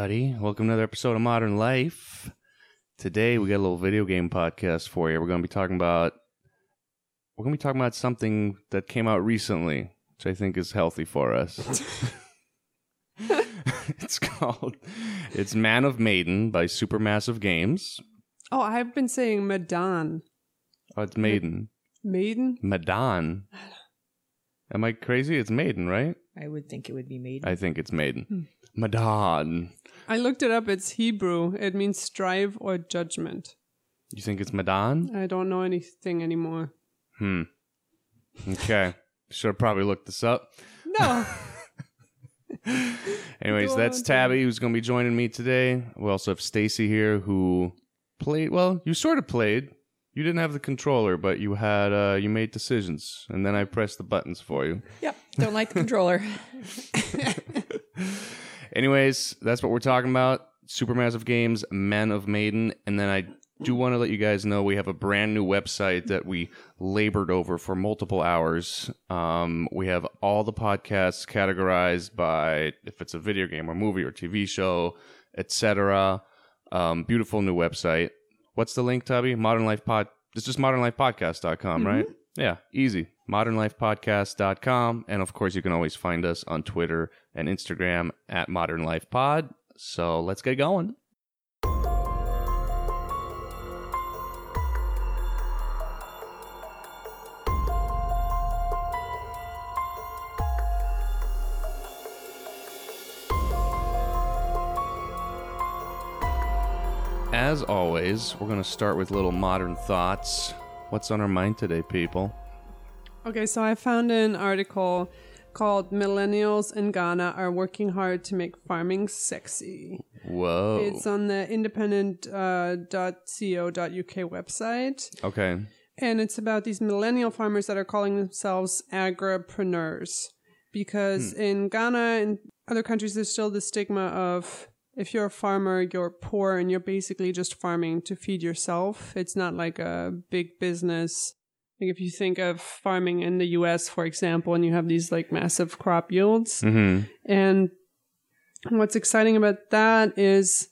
everybody. Welcome to another episode of Modern Life. Today we got a little video game podcast for you. We're going to be talking about we're going to be talking about something that came out recently, which I think is healthy for us. it's called it's Man of Maiden by Supermassive Games. Oh, I've been saying Madan. Oh, it's Maiden. Maiden? Madan. Am I crazy? It's Maiden, right? I would think it would be Maiden. I think it's Maiden. Hmm. Madan. I looked it up. It's Hebrew. It means strive or judgment. You think it's Madan? I don't know anything anymore. Hmm. Okay. Should have probably looked this up. No. Anyways, that's Tabby who's going to be joining me today. We also have Stacy here who played. Well, you sort of played. You didn't have the controller, but you had uh, you made decisions, and then I pressed the buttons for you. Yep. Don't like the controller. Anyways, that's what we're talking about. Supermassive Games, Men of Maiden, and then I do want to let you guys know we have a brand new website that we labored over for multiple hours. Um, we have all the podcasts categorized by if it's a video game or movie or TV show, etc. Um, beautiful new website. What's the link, Tubby? Modern Life Pod. It's just modernlifepodcast.com, right? Yeah, easy. Modernlifepodcast.com. And of course, you can always find us on Twitter and Instagram at Modern Life Pod. So let's get going. As always, we're going to start with little modern thoughts. What's on our mind today, people? Okay, so I found an article called Millennials in Ghana are working hard to make farming sexy. Whoa. It's on the independent.co.uk uh, website. okay. And it's about these millennial farmers that are calling themselves agripreneurs. Because hmm. in Ghana and other countries, there's still the stigma of if you're a farmer, you're poor and you're basically just farming to feed yourself. It's not like a big business. Like if you think of farming in the US, for example, and you have these like massive crop yields. Mm-hmm. And what's exciting about that is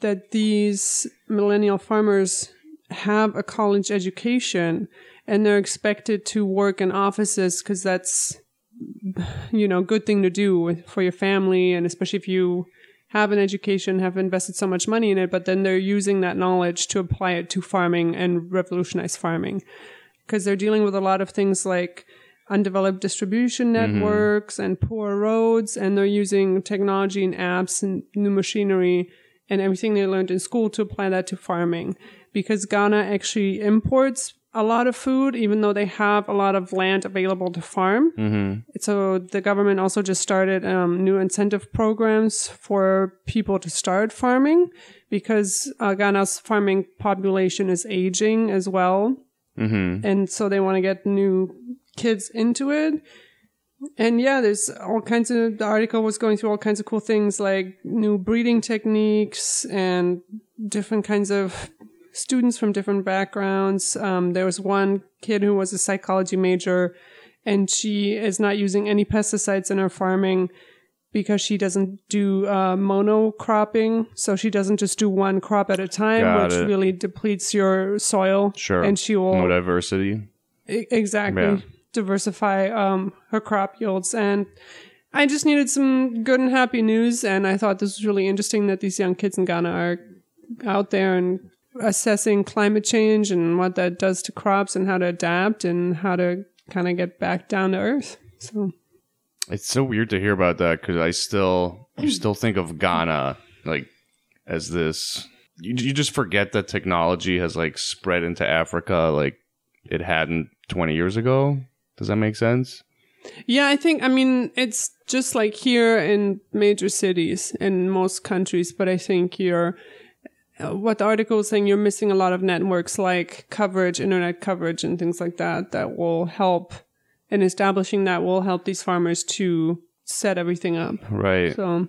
that these millennial farmers have a college education and they're expected to work in offices because that's you know good thing to do for your family and especially if you have an education have invested so much money in it but then they're using that knowledge to apply it to farming and revolutionize farming because they're dealing with a lot of things like undeveloped distribution networks and poor roads and they're using technology and apps and new machinery and everything they learned in school to apply that to farming. Because Ghana actually imports a lot of food even though they have a lot of land available to farm. Mm-hmm. so the government also just started um, new incentive programs for people to start farming because uh, Ghana's farming population is aging as well Mm-hmm. and so they want to get new kids into it. And yeah, there's all kinds of the article was going through all kinds of cool things like new breeding techniques and different kinds of students from different backgrounds. Um, there was one kid who was a psychology major, and she is not using any pesticides in her farming because she doesn't do uh, monocropping. So she doesn't just do one crop at a time, Got which it. really depletes your soil. Sure. And she will No diversity. Exactly Yeah. diversify um her crop yields and i just needed some good and happy news and i thought this was really interesting that these young kids in ghana are out there and assessing climate change and what that does to crops and how to adapt and how to kind of get back down to earth so It's so weird to hear about that because I still, you still think of Ghana like as this. You, you just forget that technology has like spread into Africa like it hadn't 20 years ago. Does that make sense? Yeah, I think, I mean, it's just like here in major cities in most countries, but I think you're, uh, what the article is saying, you're missing a lot of networks like coverage, internet coverage, and things like that that will help. And establishing that will help these farmers to set everything up. Right. So,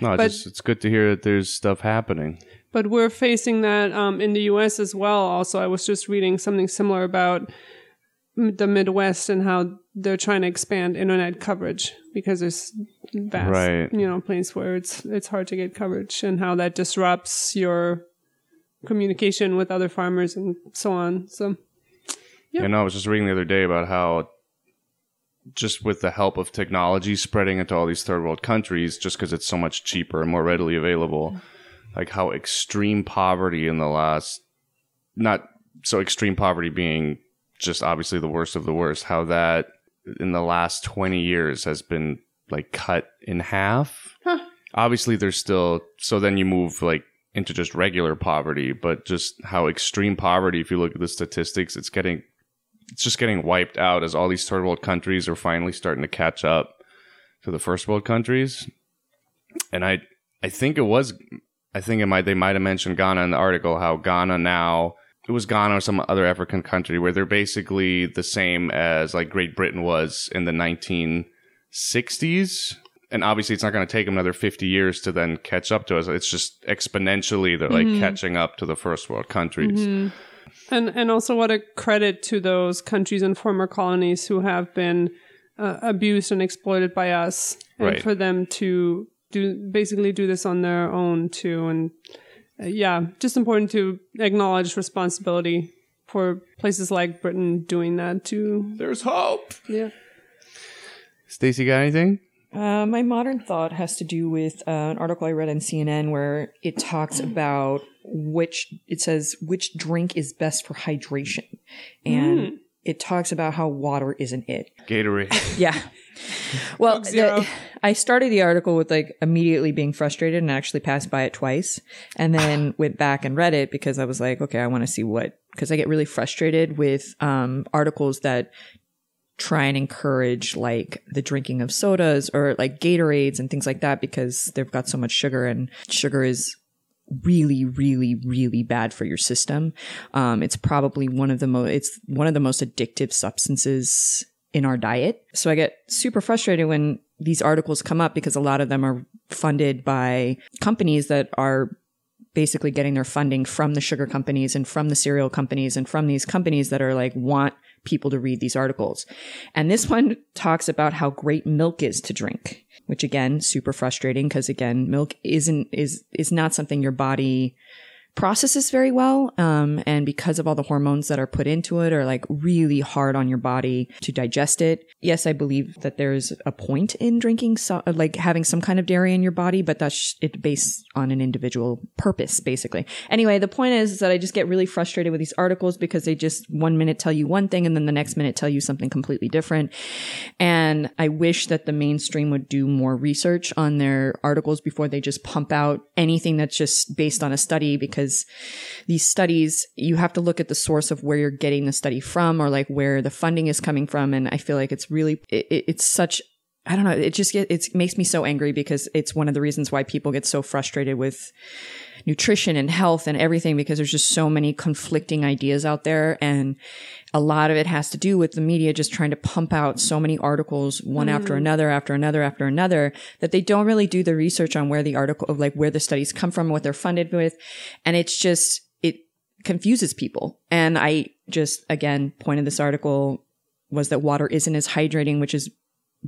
no, it's, but- just, it's good to hear that there's stuff happening. but we're facing that um, in the U.S. as well. Also, I was just reading something similar about the Midwest and how they're trying to expand internet coverage because there's vast, Right. you know, places where it's it's hard to get coverage, and how that disrupts your communication with other farmers and so on. So Yep. You know, I was just reading the other day about how just with the help of technology spreading into all these third world countries, just because it's so much cheaper and more readily available, mm-hmm. like how extreme poverty in the last, not so extreme poverty being just obviously the worst of the worst, how that in the last 20 years has been like cut in half. Huh. Obviously, there's still, so then you move like into just regular poverty, but just how extreme poverty, if you look at the statistics, it's getting, it's just getting wiped out as all these third world countries are finally starting to catch up to the first world countries. And I, I think it was, I think it might, they might have mentioned Ghana in the article, how Ghana now, it was Ghana or some other African country where they're basically the same as like Great Britain was in the 1960s. And obviously, it's not going to take them another 50 years to then catch up to us. It's just exponentially, they're like mm-hmm. catching up to the first world countries. Mm-hmm. And and also what a credit to those countries and former colonies who have been uh, abused and exploited by us, and Right. for them to do basically do this on their own too. And uh, yeah, just important to acknowledge responsibility for places like Britain doing that too. There's hope. Yeah. Stacey, got anything? Uh, my modern thought has to do with uh, an article I read on CNN where it talks about which it says which drink is best for hydration, and it talks about how water isn't it. Gatorade. Yeah. Well, the- I started the article with like immediately being frustrated and actually passed by it twice and then went back and read it because I was like, okay, I want to see what, because I get really frustrated with um, articles that try and encourage like the drinking of sodas or like Gatorades and things like that because they've got so much sugar and sugar is really really really bad for your system. Um, it's probably one of the most it's one of the most addictive substances in our diet. So i get super frustrated when these articles come up because a lot of them are funded by companies that are basically getting their funding from the sugar companies and from the cereal companies and from these companies that are like want people to read these articles. And this one talks about how great milk is to drink, which again, super frustrating because again, milk isn't is is not something your body processes very well um, and because of all the hormones that are put into it are like really hard on your body to digest it. Yes i believe that there's a point in drinking so, like having some kind of dairy in your body but that's it based on an individual purpose basically. Anyway the point is, is that i just get really frustrated with these articles because they just one minute tell you one thing and then the next minute tell you something completely different. And i wish that the mainstream would do more research on their articles before they just pump out anything that's just based on a study because these studies you have to look at the source of where you're getting the study from or like where the funding is coming from and i feel like it's really it- it's such I don't know. It just get, it makes me so angry because it's one of the reasons why people get so frustrated with nutrition and health and everything because there's just so many conflicting ideas out there. And a lot of it has to do with the media just trying to pump out so many articles one after mm. another after another after another that they don't really do the research on where the article of like where the studies come from what they're funded with. And it's just it confuses people. And i just again point of this article was that water isn't as hydrating which is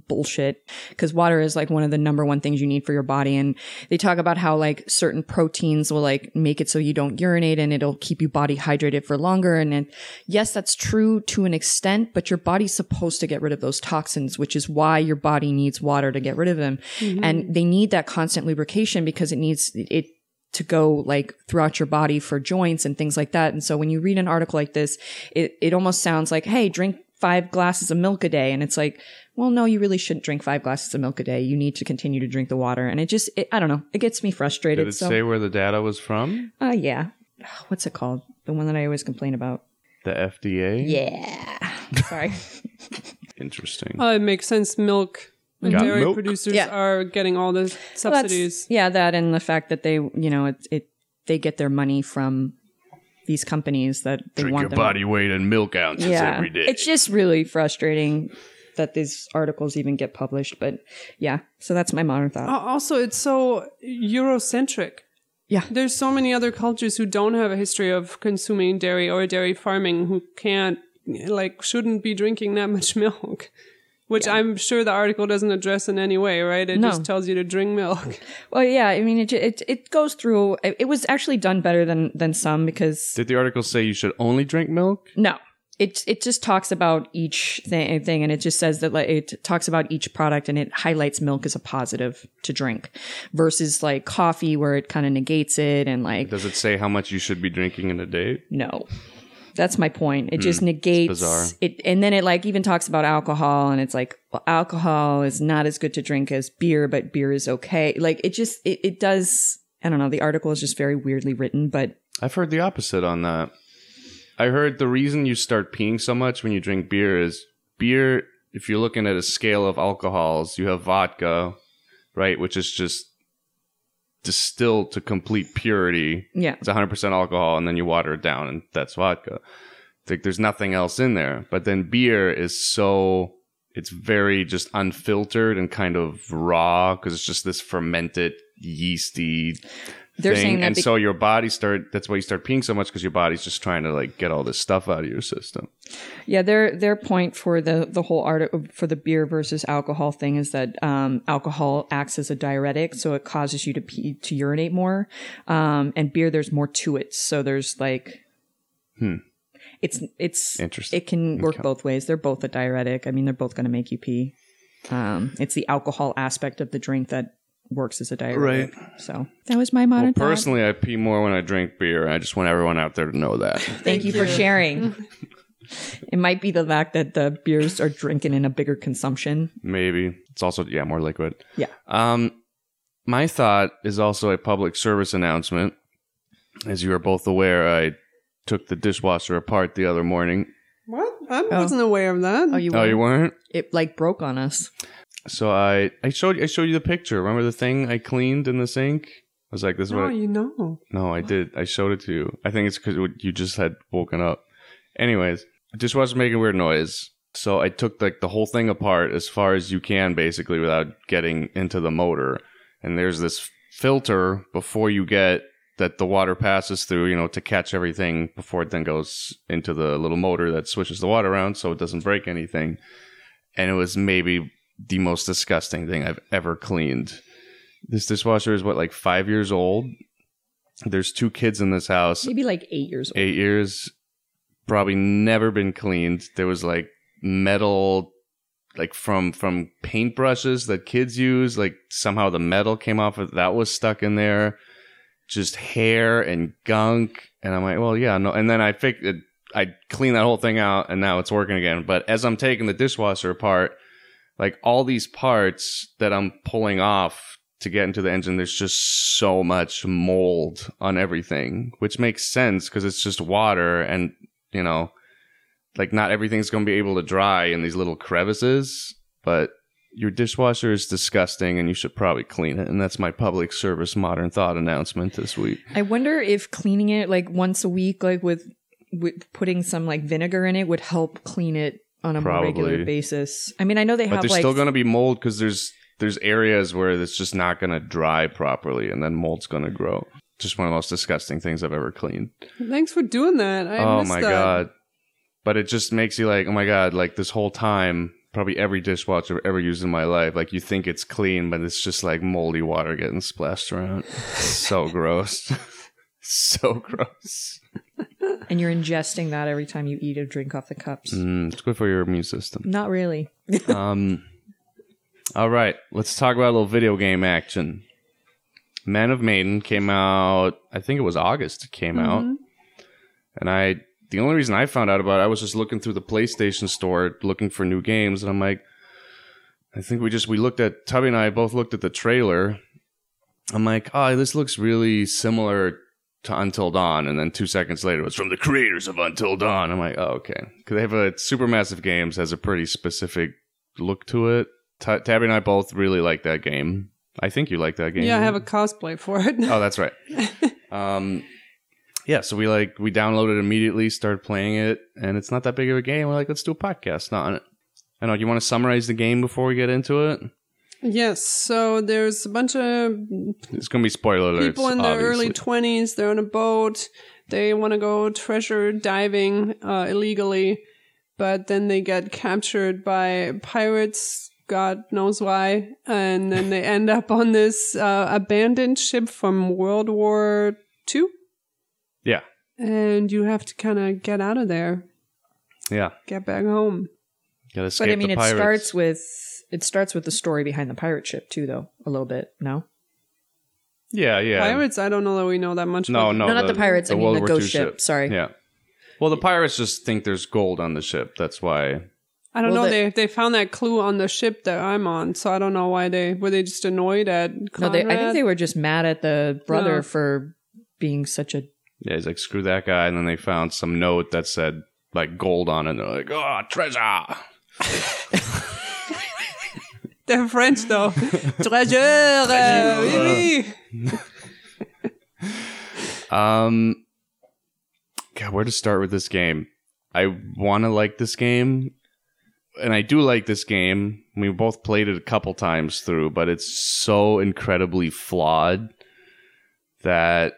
bullshit because water is like one of the number one things you need for your body and they talk about how like certain proteins will like make it so you don't urinate and it'll keep your body hydrated for longer and yes that's true to an extent but your body's supposed to get rid of those toxins which is why your body needs water to get rid of them mm-hmm. and they need that constant lubrication because it needs it to go like throughout your body for joints and things like that. And so when you read an article like this, it, it almost sounds like, Hey, drink five glasses of milk a day. And it's like, well, no, you really shouldn't drink five glasses of milk a day. You need to continue to drink the water. And it just, it, I don't know. It gets me frustrated. Did it so, say where the data was from? uh, yeah. What's it called? The one that I always complain about. The FDA? Yeah. Sorry. Interesting. Oh, it makes sense. Milk and Got dairy milk? producers Yeah. are getting all the Well, subsidies. yeah, that and the fact that they, you know, it, it they get their money from these companies that they Drink want your them. body weight in milk ounces every day. It's just really frustrating that these articles even get published. But yeah, so that's my modern thought. Also, it's so Eurocentric. Yeah. There's so many other cultures who don't have a history of consuming dairy or dairy farming who can't, like, shouldn't be drinking that much milk. which I'm sure the article doesn't address in any way, right? It No. just tells you to drink milk. Well, yeah, I mean, it it, it goes through. It, it was actually done better than than some because Did the article say you should only drink milk? no, it it just talks about each thing, thing, and it just says that like it talks about each product and it highlights milk as a positive to drink, versus like coffee where it kind of negates it and like Does it say how much you should be drinking in a day? no. That's my point. It just hmm. negates bizarre. it, and then it like even talks about alcohol, and it's like well, alcohol is not as good to drink as beer, but beer is okay. Like it just it, it does. I don't know. The article is just very weirdly written, but I've heard the opposite on that. I heard the reason you start peeing so much when you drink beer is beer, if you're looking at a scale of alcohols, you have vodka, right, which is just distilled to complete purity. yeah, It's 100% alcohol, and then you water it down, and that's vodka. It's like there's nothing else in there. But then beer is so, it's very just unfiltered and kind of raw because it's just this fermented, yeasty they're thing. saying that and be- so your body start that's why you start peeing so much because your body's just trying to like get all this stuff out of your system Yeah, their their point for the the whole art for the beer versus alcohol thing is that um, alcohol acts as a diuretic, so it causes you to pee, to urinate more. Um, and beer, there's more to it, so there's like, it's it's Interesting. It can work both ways. They're both a diuretic. I mean, they're both going to make you pee. Um, it's the alcohol aspect of the drink that works as a diuretic. So that was my modern well, thought. personally i pee more when i drink beer i just want everyone out there to know that Thank you for sharing. it might be the fact that the beers are drinking in a bigger consumption. maybe it's also yeah more liquid Yeah. um my thought is also a public service announcement as you are both aware i took the dishwasher apart the other morning what? I wasn't aware of that. Oh, you oh you weren't it like broke on us. So i i showed i showed you the picture remember the thing i cleaned in the sink i was like this is no, what I, you know. No, I did. I showed it to you. I think it's because you just had woken up. Anyways, dishwasher making weird noise. So I took like the whole thing apart as far as you can, basically, without getting into the motor. And there's this filter before you get that the water passes through, you know, to catch everything before it then goes into the little motor that switches the water around so it doesn't break anything. And it was maybe the most disgusting thing I've ever cleaned. This dishwasher is what, like five years old? There's two kids in this house, Maybe like eight years old. eight years, probably never been cleaned. There was like metal, like from from paintbrushes that kids use. Like somehow the metal came off of that was stuck in there. Just hair and gunk, and I'm like, well, yeah, no. And then I figured I clean that whole thing out, and now it's working again. But as I'm taking the dishwasher apart, like all these parts that I'm pulling off to get into the engine, there's just so much mold on everything, which makes sense because it's just water and, you know, like not everything's going to be able to dry in these little crevices, but your dishwasher is disgusting and you should probably clean it. And that's my public service modern thought announcement this week. I wonder if cleaning it like once a week, like with with putting some like vinegar in it, would help clean it on a more regular basis. I mean, I know they But have there's like still going to be mold because there's there's areas where it's just not going to dry properly and then mold's going to grow. Just one of the most disgusting things I've ever cleaned. Thanks for doing that. I oh my that. god but it just makes you like oh my god like this whole time probably every dishwasher I've ever used in my life like you think it's clean but it's just like moldy water getting splashed around so gross so gross and you're ingesting that every time you eat or drink off the cups. mm, it's good for your immune system. Not really. um all right let's talk about a little video game action. Men of maiden came out i think it was august it came out. And i the only reason i found out about it i was just looking through the playstation store looking for new games and i'm like i think we just we looked at tubby and i both looked at the trailer. I'm like oh this looks really similar to until dawn and then two seconds later it was from the creators of until dawn i'm like oh okay because they have a supermassive games has a pretty specific look to it T- tabby and i both really like that game i think you like that game Yeah, I have a cosplay for it. Oh, that's right. um, yeah, so we like we downloaded it immediately, started playing it, and it's not that big of a game. We're like, let's do a podcast on it. I know. Do you want to summarize the game before we get into it? Yes, so there's a bunch of It's gonna be spoiler alerts. people in their early 20s. They're on a boat. They want to go treasure diving uh, illegally. but then they get captured by pirates. God knows why, and then they end up on this uh, abandoned ship from World War Two, Yeah. and you have to kind of get out of there, Yeah. get back home. Gotta escape But I mean, the it starts with it starts with the story behind the pirate ship too, though a little bit. No, Yeah, yeah. Pirates, I don't know that we know that much. No, about no, no, not the, pirates. I mean the ghost II ship. Sorry. Yeah. Well, the pirates just think there's gold on the ship. That's why. I don't Well, know. the- they they found that clue on the ship that I'm on, so I don't know why they were they just annoyed at. No, Conrad? they, I think they were just mad at the brother No. for being such a. Yeah, he's like, screw that guy. And then they found some note that said like gold on it. And they're like, oh, treasure. They're French though. Treasure. oui, oui. Um, God, where to start with this game? I want to like this game, and I do like this game. We both played it a couple times through, but it's so incredibly flawed that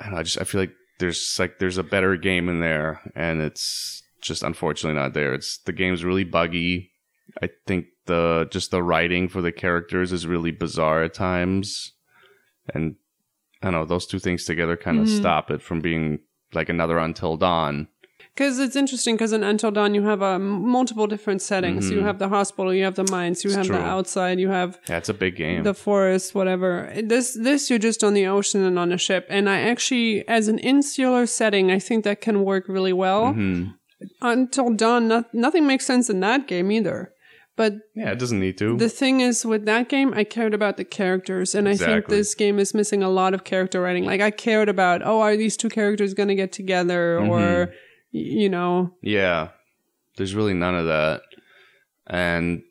I don't know. I just I feel like there's like there's a better game in there, and it's just unfortunately not there. It's the game's really buggy. I think the just the writing for the characters is really bizarre at times, and I don't know those two things together kind of Mhm. stop it from being like another Until Dawn. Because it's interesting. Because in Until Dawn, you have uh, multiple different settings. You Mhm. have the hospital, you have the mines, you It's have true. the outside, you have it's a big game. the forest, whatever. This this you're just on the ocean and on a ship. And I actually, as an insular setting, I think that can work really well. Mhm. Until Dawn, no, nothing makes sense in that game either. But Yeah, it doesn't need to. the thing is, with that game, I cared about the characters, and I think this game is missing a lot of character writing. Like I cared about, oh, are these two characters going to get together, Mm-hmm. or you know, Yeah, there's really none of that. And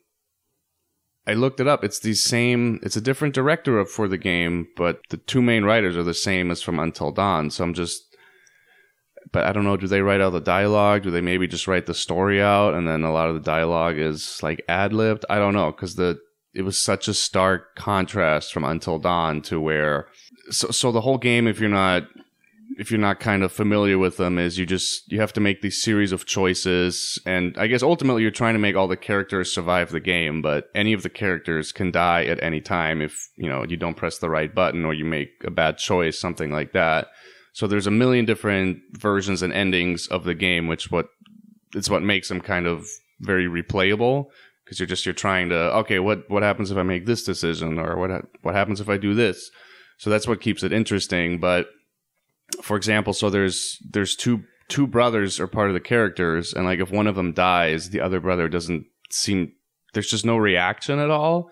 I looked it up. It's the same. It's a different director for the game, but the two main writers are the same as from Until Dawn. So I'm just. But I don't know. Do they write out the dialogue? Do they maybe just write the story out, and then a lot of the dialogue is like ad libbed? I don't know because the it was such a stark contrast from Until Dawn to where. So so the whole game, if you're not if you're not kind of familiar with them is you just you have to make these series of choices and i guess ultimately you're trying to make all the characters survive the game but any of the characters can die at any time if you know you don't press the right button or you make a bad choice something like that so there's a million different versions and endings of the game which what it's what makes them kind of very replayable because you're just you're trying to okay what what happens if i make this decision or what what happens if i do this so that's what keeps it interesting but for example, so there's there's two two brothers are part of the characters, and like if one of them dies, the other brother doesn't seem. There's just no reaction at all.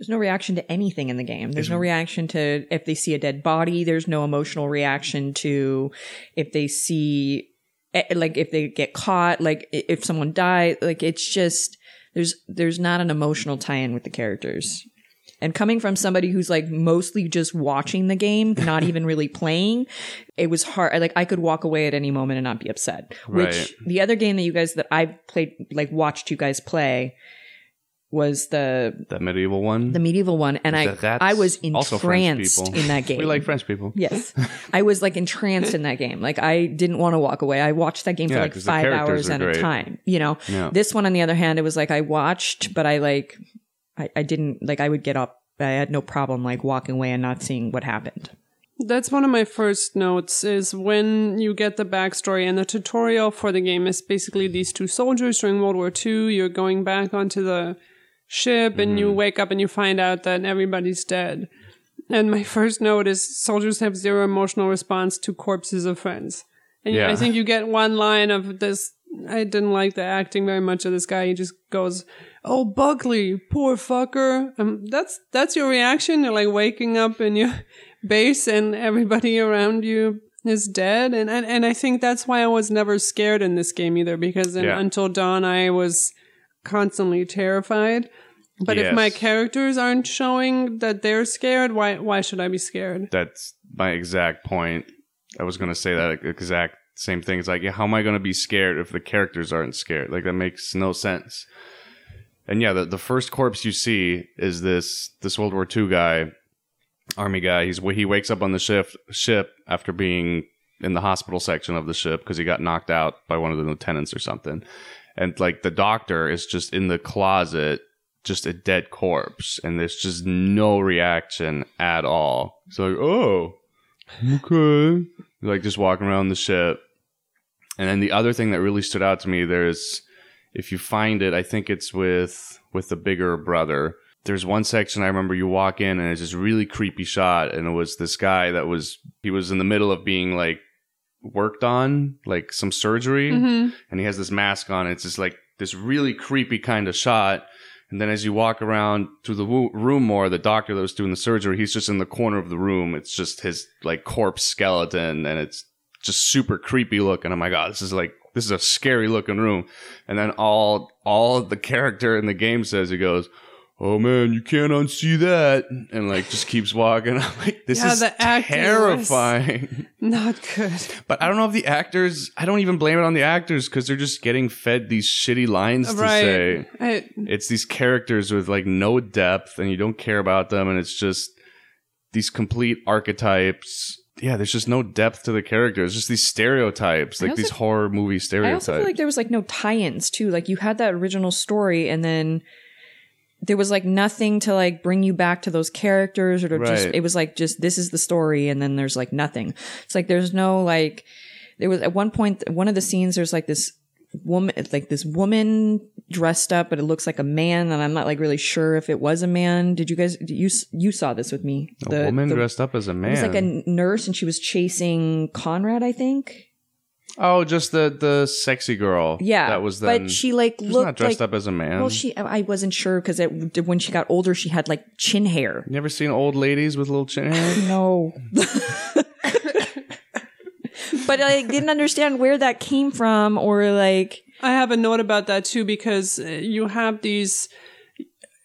There's no reaction to anything in the game. There's no reaction to if they see a dead body. There's no emotional reaction to if they see, eh, like if they get caught, like if someone died. Like it's just there's there's not an emotional tie-in with the characters. And coming from somebody who's like mostly just watching the game, not even really playing, it was hard. Like I could walk away at any moment and not be upset. Right. Which the other game that you guys that I've played, like watched you guys play, was the That medieval one. the medieval one, and I Th- that's I was also French entranced people. in that game. we like French people. Yes, I was like entranced in that game. Like I didn't want to walk away. I watched that game for Yeah, like 'cause the five characters hours are at a time. You know, Yeah. this one on the other hand, it was like I watched, but I like I, I didn't like I would get up. I had no problem like walking away and not seeing what happened. That's one of my first notes is when you get the backstory and the tutorial for the game is basically these two soldiers during World War II. You're going back onto the ship and you wake up and you find out that everybody's dead. And my first note is soldiers have zero emotional response to corpses of friends. And Yeah. I think you get one line of this. I didn't like the acting very much of this guy. He just goes, "Oh, Buckley, poor fucker." Um, that's that's your reaction. You're like waking up in your base and everybody around you is dead. And and, and I think that's why I was never scared in this game either. Because in, Yeah. until dawn, I was constantly terrified. But if my characters aren't showing that they're scared, why why should I be scared? That's my exact point. I was going to say that exact same thing. It's like, yeah, how am I going to be scared if the characters aren't scared? Like that makes no sense. And yeah, the, the first corpse you see is this this World War II guy, army guy. He's he wakes up on the ship ship after being in the hospital section of the ship because he got knocked out by one of the lieutenants or something. And like the doctor is just in the closet, just a dead corpse, and there's just no reaction at all. It's like, oh, okay. Like just walking around the ship. And then the other thing that really stood out to me, there's if you find it, I think it's with with the bigger brother. There's one section I remember you walk in and it's this really creepy shot, and it was this guy that was he was in the middle of being like worked on, like some surgery, Mhm. and he has this mask on. It's just like this really creepy kind of shot. And then as you walk around to the wo- room more, the doctor that was doing the surgery, he's just in the corner of the room. It's just his like corpse skeleton, and it's just super creepy looking. I'm like, oh, this is like this is a scary looking room. And then all all the character in the game says he goes, "Oh man, you can't unsee that," and like just keeps walking. I'm like, this Yeah, is terrifying. Not good. But I don't know if the actors. I don't even blame it on the actors because they're just getting fed these shitty lines to say. Right. I, It's these characters with like no depth, and you don't care about them, and it's just these complete archetypes. Yeah, there's just no depth to the characters. Just these stereotypes, like also- these horror movie stereotypes. I also feel like there was like no tie-ins too. Like you had that original story, and then there was like nothing to like bring you back to those characters, or to just it was like just this is the story, and then there's like nothing. It's like there's no like there was at one point one of the scenes there's like this woman like this woman dressed up but it looks like a man and i'm not like really sure if it was a man did you guys you you saw this with me a woman the, dressed up as a man. it was like a nurse and she was chasing conrad i think oh, just the the sexy girl. Yeah, that was then. But she like she's looked not dressed like, up as a man. Well, she I wasn't sure because when she got older, she had like chin hair. You never seen old ladies with little chin hair? No. but I didn't understand where that came from, or like I have a note about that too because uh, you have these.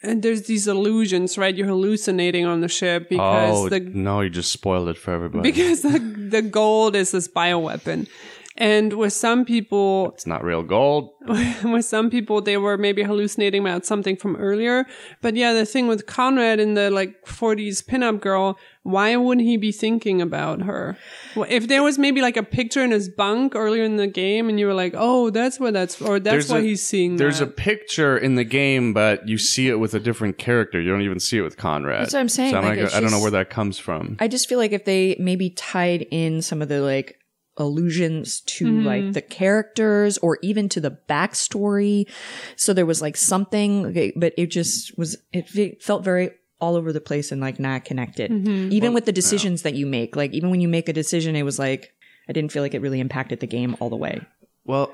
And there's these illusions, right? You're hallucinating on the ship because oh the no, you just spoiled it for everybody. because the, the gold is this bioweapon. And with some people, it's not real gold. with some people, they were maybe hallucinating about something from earlier. But yeah, the thing with Conrad in the like 40s pinup girl, why wouldn't he be thinking about her? Well, if there was maybe like a picture in his bunk earlier in the game and you were like, oh, that's what that's, or that's There's why a- he's seeing There's a picture in the game, but you see it with a different character. You don't even see it with Conrad. That's what I'm saying, So I'm like, not it's go- I don't know where that comes from. I just feel like if they maybe tied in some of the like allusions to like mm-hmm. the characters or even to the backstory, so there was like something, okay, but it just was it fe- felt very all over the place and like not connected. Mm-hmm. Even with the decisions that you make, like even when you make a decision, it was like I didn't feel like it really impacted the game all the way. Well,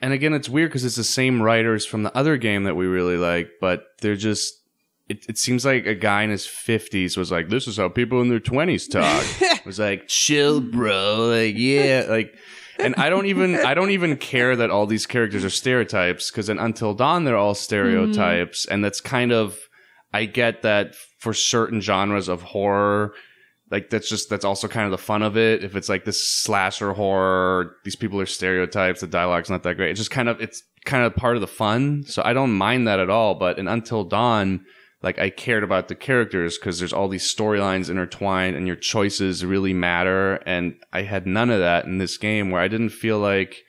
and again, it's weird because it's the same writers from the other game that we really like, but they're just. It, it seems like a guy in his 50s was like, This is how people in their 20s talk. was like, Chill, mm. bro. Like, yeah. Like, and I don't even I don't even care that all these characters are stereotypes because in Until Dawn they're all stereotypes, mm. and that's kind of I get that for certain genres of horror, like that's just that's also kind of the fun of it. If it's like this slasher horror, these people are stereotypes, the dialogue's not that great. It's just kind of it's kind of part of the fun. So I don't mind that at all. But in Until Dawn, like I cared about the characters because there's all these storylines intertwined and your choices really matter. And I had none of that in this game where I didn't feel like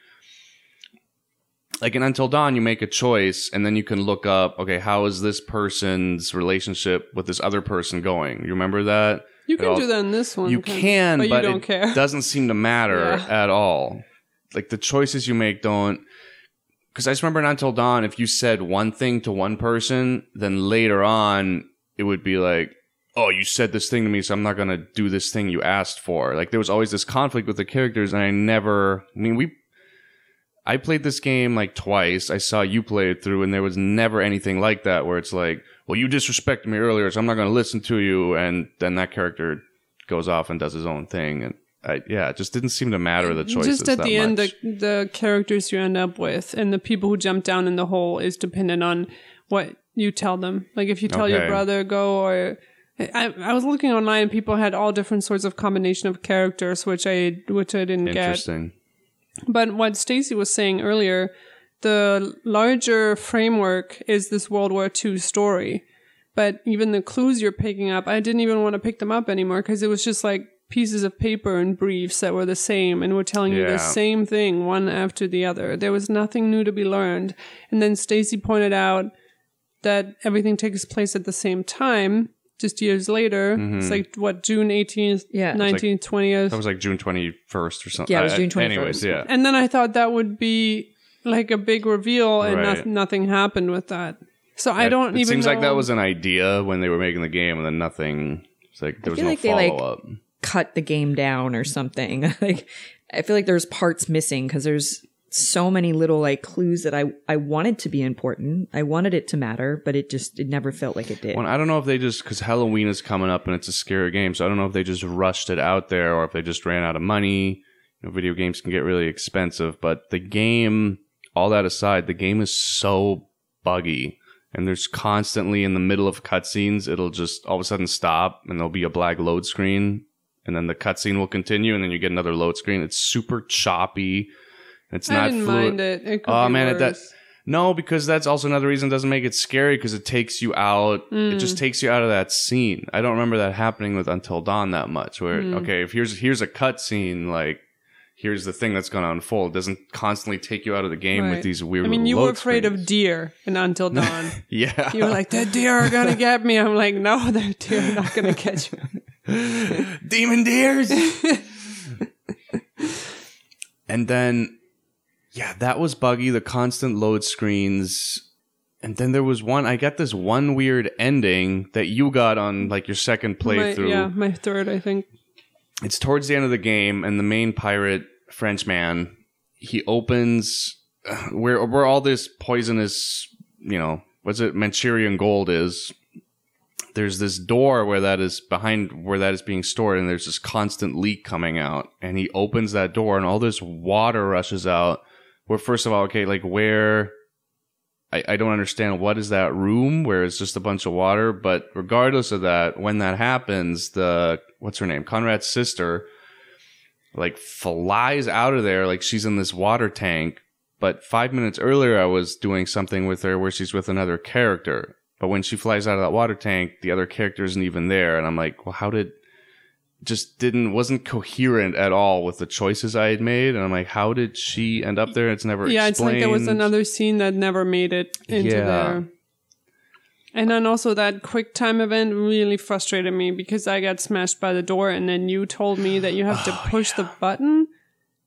like in Until Dawn, you make a choice and then you can look up, okay, how is this person's relationship with this other person going? You remember that? You can all- do that in this one. you can, but, but, you don't it care. doesn't seem to matter Yeah. at all. Like the choices you make don't. Because I just remember in Until Dawn, if you said one thing to one person, then later on it would be like, "Oh, you said this thing to me, so I'm not gonna do this thing you asked for." Like there was always this conflict with the characters, and I never. I mean, we. I played this game like twice. I saw you play it through, and there was never anything like that where it's like, "Well, you disrespected me earlier, so I'm not gonna listen to you," and then that character goes off and does his own thing, and I, yeah, it just didn't seem to matter the choices. Just at the end, much. the, the characters you end up with and the people who jump down in the hole is dependent on what you tell them. Like if you tell your brother go or. I, I was looking online and people had all different sorts of combination of characters, which I which I didn't get. interesting. But what Stacy was saying earlier, the larger framework is this World War II story. But even the clues you're picking up, I didn't even want to pick them up anymore because it was just like pieces of paper and briefs that were the same and were telling you the same thing one after the other. There was nothing new to be learned. And then Stacy pointed out that everything takes place at the same time, just years later. Mm-hmm. It's like what June 18th, Yeah. 19th, 20th. That was like June 21st or something. Yeah, it was June 21st. Anyways, yeah. and then I thought that would be like a big reveal, and Right. noth- nothing happened with that. So I That- don't it even. seems like that was an idea when they were making the game, and then nothing. It's like there was feel no like they, like, follow up. Cut the game down or something. like I feel like there's parts missing because there's so many little like clues that I I wanted to be important. I wanted it to matter, but it just it never felt like it did. Well, I don't know if they just because Halloween is coming up and it's a scary game, so I don't know if they just rushed it out there or if they just ran out of money. You know, video games can get really expensive, but the game, all that aside, the game is so buggy, and there's constantly in the middle of cutscenes, it'll just all of a sudden stop, and there'll be a black load screen, and then the cutscene will continue, and then you get another load screen. It's super choppy. It's I not didn't fluid. mind it. It Oh, man, it- that- No, because that's also another reason it doesn't make it scary because it takes you out. It Mm. just takes you out of that scene. I don't remember that happening with Until Dawn that much. Where Mm. okay, if here's here's a cutscene, like here's the thing that's going to unfold. It doesn't constantly take you out of the game with these weird. I mean, you were afraid screens. of deer in Until Dawn. yeah. you were like, the deer are gonna get me. I'm like, no, the deer are not gonna catch me. demon deers. and then, yeah, that was buggy. The constant load screens. And then there was one. I got this one weird ending that you got on like your second playthrough. yeah, my third, I think. It's towards the end of the game, and the main pirate Frenchman he opens uh, where where all this poisonous, you know, what's it Manchurian gold is. There's this door where that is behind where that is being stored, and there's this constant leak coming out. And he opens that door, and all this water rushes out. Where first of all, okay, like where I, I don't understand what is that room where it's just a bunch of water. But regardless of that, when that happens, the what's her name, Conrad's sister, like flies out of there like she's in this water tank. But five minutes earlier, I was doing something with her where she's with another character. But when she flies out of that water tank, the other character isn't even there, and I'm like, well, how did? Just didn't wasn't coherent at all with the choices I had made, and I'm like, how did she end up there? It's never Yeah, it's like there was another scene that never made it into Yeah. there. And then also that quick time event really frustrated me because I got smashed by the door and then you told me that you have to Oh, push the button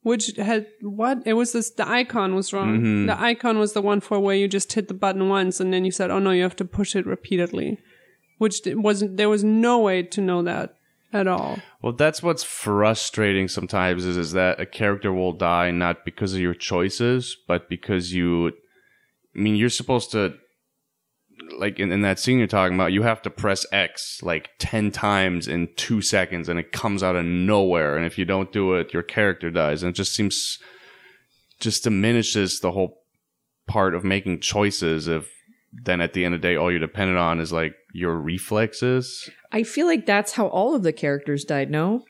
which had what? It was this the icon was wrong. Mm-hmm. The icon was the one for where you just hit the button once and then you said, "Oh no, you have to push it repeatedly." Which wasn't there was no way to know that at all. Well, that's what's frustrating sometimes is, is that a character will die not because of your choices, but because you. I mean, you're supposed to, like in, in that scene you're talking about, you have to press X like 10 times in two seconds and it comes out of nowhere. And if you don't do it, your character dies. And it just seems, just diminishes the whole part of making choices if then at the end of the day, all you're dependent on is like your reflexes. I feel like that's how all of the characters died. No,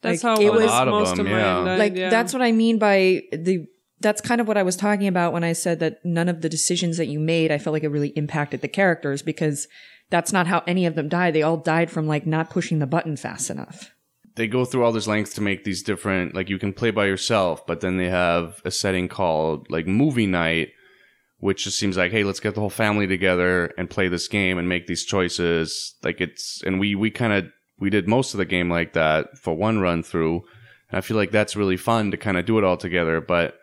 That's Like, how it it was- was A lot of most them, of yeah. mine. died, like yeah. that's what I mean by the. That's kind of what I was talking about when I said that none of the decisions that you made, I felt like it really impacted the characters because that's not how any of them died. They all died from like not pushing the button fast enough. they go through all this length to make these different like you can play by yourself but then they have a setting called like movie night which just seems like hey let's get the whole family together and play this game and make these choices like it's and we we kind of we did most of the game like that for one run through and i feel like that's really fun to kind of do it all together but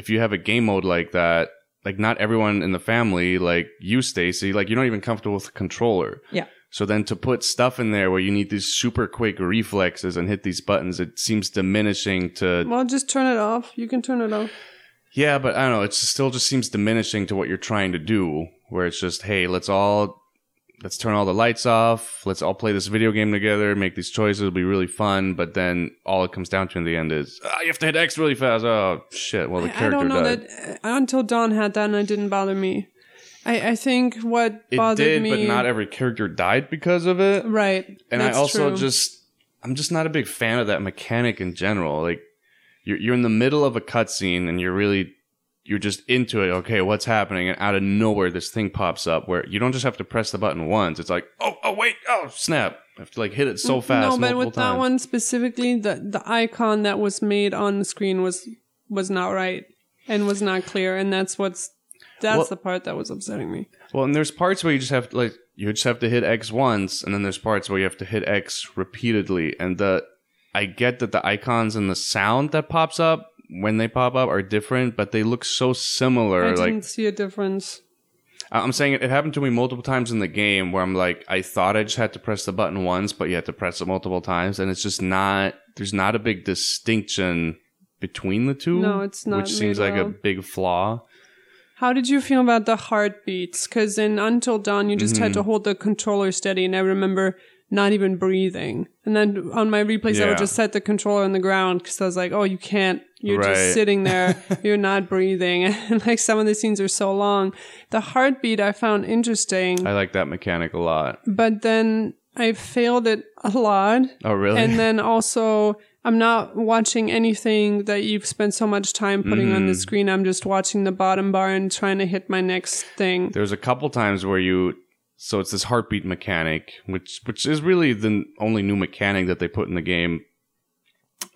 if you have a game mode like that like not everyone in the family like you stacy like you're not even comfortable with the controller Yeah. so then to put stuff in there where you need these super quick reflexes and hit these buttons, it seems diminishing to Well, just turn it off. You can turn it off. yeah, but I don't know. It still just seems diminishing to what you're trying to do. Where it's just hey, let's all let's turn all the lights off. Let's all play this video game together. Make these choices. It'll be really fun. But then all it comes down to in the end is ah, you have to hit X really fast. Oh shit! Well, the I- I don't know died. that uh, until Dawn had that and it didn't bother me. I, I think what it bothered did, me but not every character died because of it. right. and I also true. just I'm just not a big fan of that mechanic in general. Like you're you're in the middle of a cutscene and you're really you're just into it. Okay, what's happening? And out of nowhere, this thing pops up where you don't just have to press the button once. It's like, oh, oh, wait, oh, snap. I have to like hit it so fast. no, but with that one specifically, the the icon that was made on the screen was was not right and was not clear, and that's what's that's Well- the part that was upsetting me. Well, and there's parts where you just have to like you just have to hit X once, and then there's parts where you have to hit X repeatedly. And the I get that the icons and the sound that pops up when they pop up are different, but they look so similar. I like didn't see a difference. I'm saying it, it happened to me multiple times in the game where I'm like, I thought I just had to press the button once, but you had to press it multiple times, and it's just not. There's not a big distinction between the two. No, it's not which seems like a big flaw. How did you feel about the heartbeats? Because in Until Dawn, you just had Mm-hmm. to hold the controller steady, and I remember not even breathing. And then on my replays, I would just set the controller on the ground because I was like, "Oh, you can't. You're Right. just sitting there. You're not breathing." And like some of the scenes are so long. The heartbeat I found interesting, I like that mechanic a lot. but then I failed it a lot. Oh, really? And then also, I'm not watching anything that you've spent so much time putting on the Mm. screen. I'm just watching the bottom bar and trying to hit my next thing. There's a couple times where you so it's this heartbeat mechanic, which which is really the only new mechanic that they put in the game,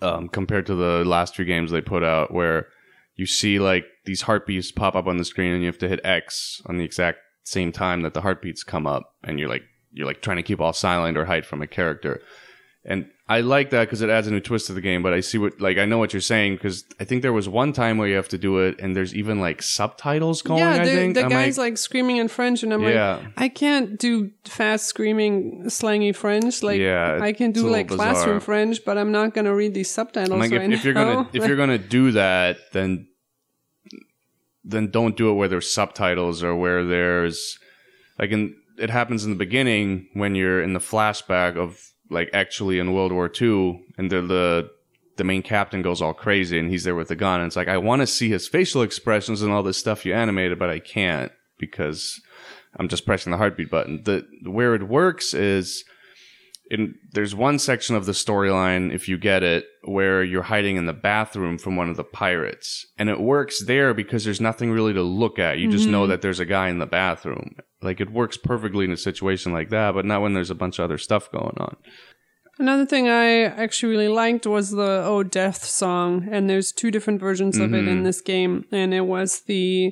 um, compared to the last few games they put out, where you see like these heartbeats pop up on the screen and you have to hit X on the exact same time that the heartbeats come up, and you're like you're like trying to keep all silent or hide from a character. And I like that because it adds a new twist to the game. But I see what, like, I know what you're saying because I think there was one time where you have to do it, and there's even like subtitles going. yeah, I the, think the guy's like, screaming in French, and I'm Yeah. like, I can't do fast screaming, slangy French. Like, Yeah, I can do like classroom. French, but I'm not gonna read these subtitles like, if, right if you're gonna if you're gonna do that, then then don't do it where there's subtitles or where there's like in it happens in the beginning when you're in the flashback of like actually in World War II and the the the main captain goes all crazy and he's there with the gun and it's like I want to see his facial expressions and all this stuff you animated but I can't because I'm just pressing the heartbeat button. The where it works is in there's one section of the storyline if you get it where you're hiding in the bathroom from one of the pirates. And it works there because there's nothing really to look at. You just know that there's a guy in the bathroom. Like it works perfectly in a situation like that but not when there's a bunch of other stuff going on. Another thing I actually really liked was the Oh Death song, and there's two different versions of it in this game, and it was the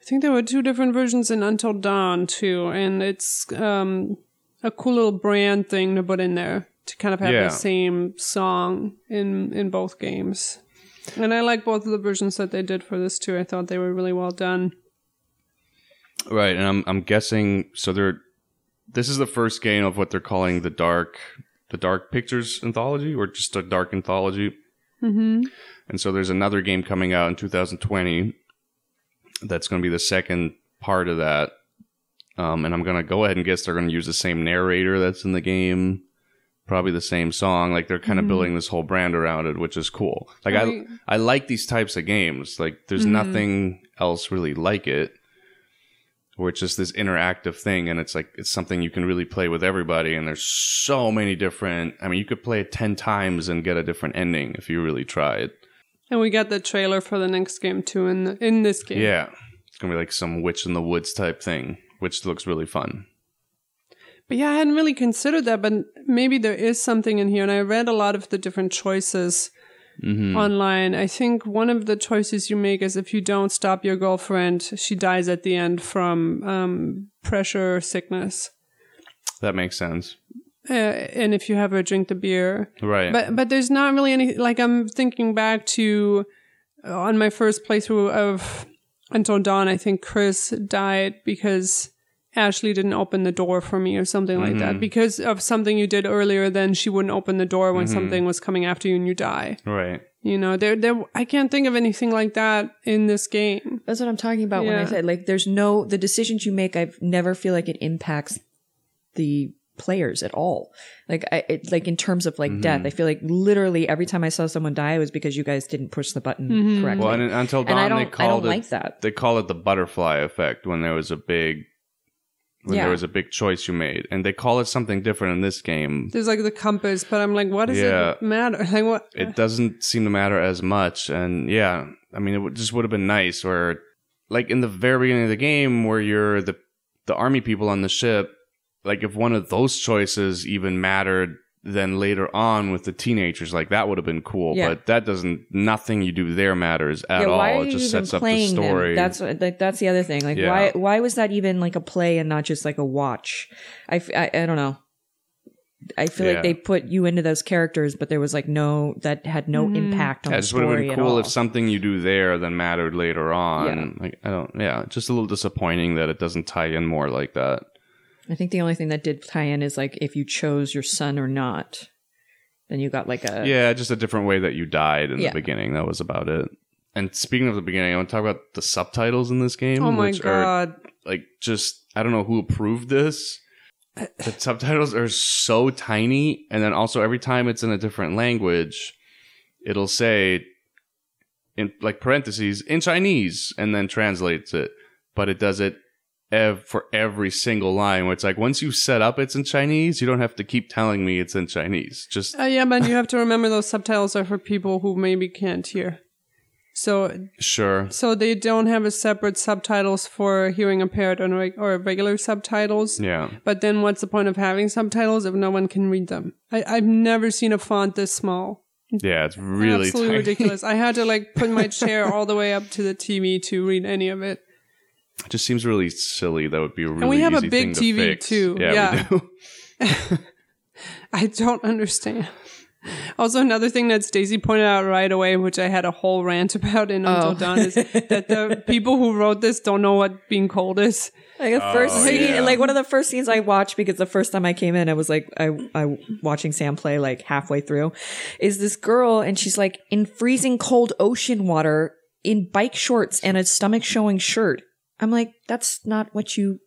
I think there were two different versions in Until Dawn too, and it's um, a cool little brand thing to put in there to kind of have Yeah. the same song in in both games. And I like both of the versions that they did for this too. I thought they were really well done. right and i'm i'm guessing so they're this is the first game of what they're calling the dark the dark pictures anthology or just a dark anthology hmm And so there's another game coming out in 2020 that's going to be the second part of that. Um, and I'm going to go ahead and guess they're going to use the same narrator that's in the game, probably the same song. Like they're kind of building this whole brand around it, which is cool. Like Right. I, I like these types of games. Like there's nothing else really like it. Where it's just this interactive thing, and it's like it's something you can really play with everybody. And there's so many different. I mean, you could play it ten times and get a different ending if you really tried. And we got the trailer for the next game too in the, in this game. Yeah. It's going to be like some witch in the woods type thing, which looks really fun. But yeah, I hadn't really considered that, but maybe there is something in here. And I read a lot of the different choices Mm-hmm. online. I think one of the choices you make is if you don't stop your girlfriend, she dies at the end from um, pressure sickness. That makes sense. Uh, and if you have her drink the beer, Right. but but there's not really any like I'm thinking back to uh, on my first playthrough of Until Dawn. I think Chris died because Ashley didn't open the door for me or something like that mm-hmm. because of something you did earlier. Then she wouldn't open the door when mm-hmm. something was coming after you and you die. right. You know, there there I can't think of anything like that in this game. That's what I'm talking about when I said like there's no the decisions you make I've never feel like it impacts the players at all. Like I it, like in terms of like mm-hmm. death, I feel like literally every time I saw someone die it was because you guys didn't push the button correctly. Well, and in- until And dawn, I they don't- I don't called it. like that. They call it the butterfly effect when there was a big, when Yeah. there was a big choice you made, and they call it something different in this game. There's like the compass, but I'm like, what does Yeah. it matter? Like what? It doesn't seem to matter as much, and yeah, I mean, it would, just would have been nice or like in the very beginning of the game, where you're the the army people on the ship, like if one of those choices even mattered then later on with the teenagers like that would have been cool Yeah. but that doesn't nothing you do there matters at yeah, all it just sets up the story them? That's like, that's the other thing. Like, Yeah. why why was that even like a play and not just like a watch? I I don't know. I feel Yeah. like they put you into those characters, but there was like no that had no mm-hmm. impact on yeah, it the just would have story been at cool all. if something you do there then mattered later on. Yeah. Like I don't, yeah, just a little disappointing that it doesn't tie in more like that. I think the only thing that did tie in is like if you chose your son or not, then you got like a yeah, just a different way that you died in Yeah. the beginning. That was about it. And speaking of the beginning, I want to talk about the subtitles in this game. Oh my which are god. like just I don't know who approved this. The subtitles are so tiny, and then also every time it's in a different language, it'll say in like parentheses in Chinese, and then translates it. But it does it ev- for every single line. Where it's like once you set up it's in Chinese, you don't have to keep telling me it's in Chinese. Just Uh, yeah, but you have to remember those subtitles are for people who maybe can't hear. So, sure. so they don't have a separate subtitles for hearing impaired or, reg- or regular subtitles. Yeah. But then, what's the point of having subtitles if no one can read them? I, I've never seen a font this small. Yeah, it's really Absolutely tiny. ridiculous. I had to like put my chair all the way up to the TV to read any of it. It just seems really silly. That would be a really and we have a big thing to TV fix. too. Yeah, Yeah. we do. I don't understand. Also, another thing that Stacey pointed out right away, which I had a whole rant about in Until Oh. Dawn, is that the people who wrote this don't know what being cold is. Like the first Oh, scene, yeah. like one of the first scenes I watched because the first time I came in, I was like, I, I watching Sam play like halfway through, is this girl and she's like in freezing cold ocean water in bike shorts and a stomach showing shirt. I'm like, that's not what you.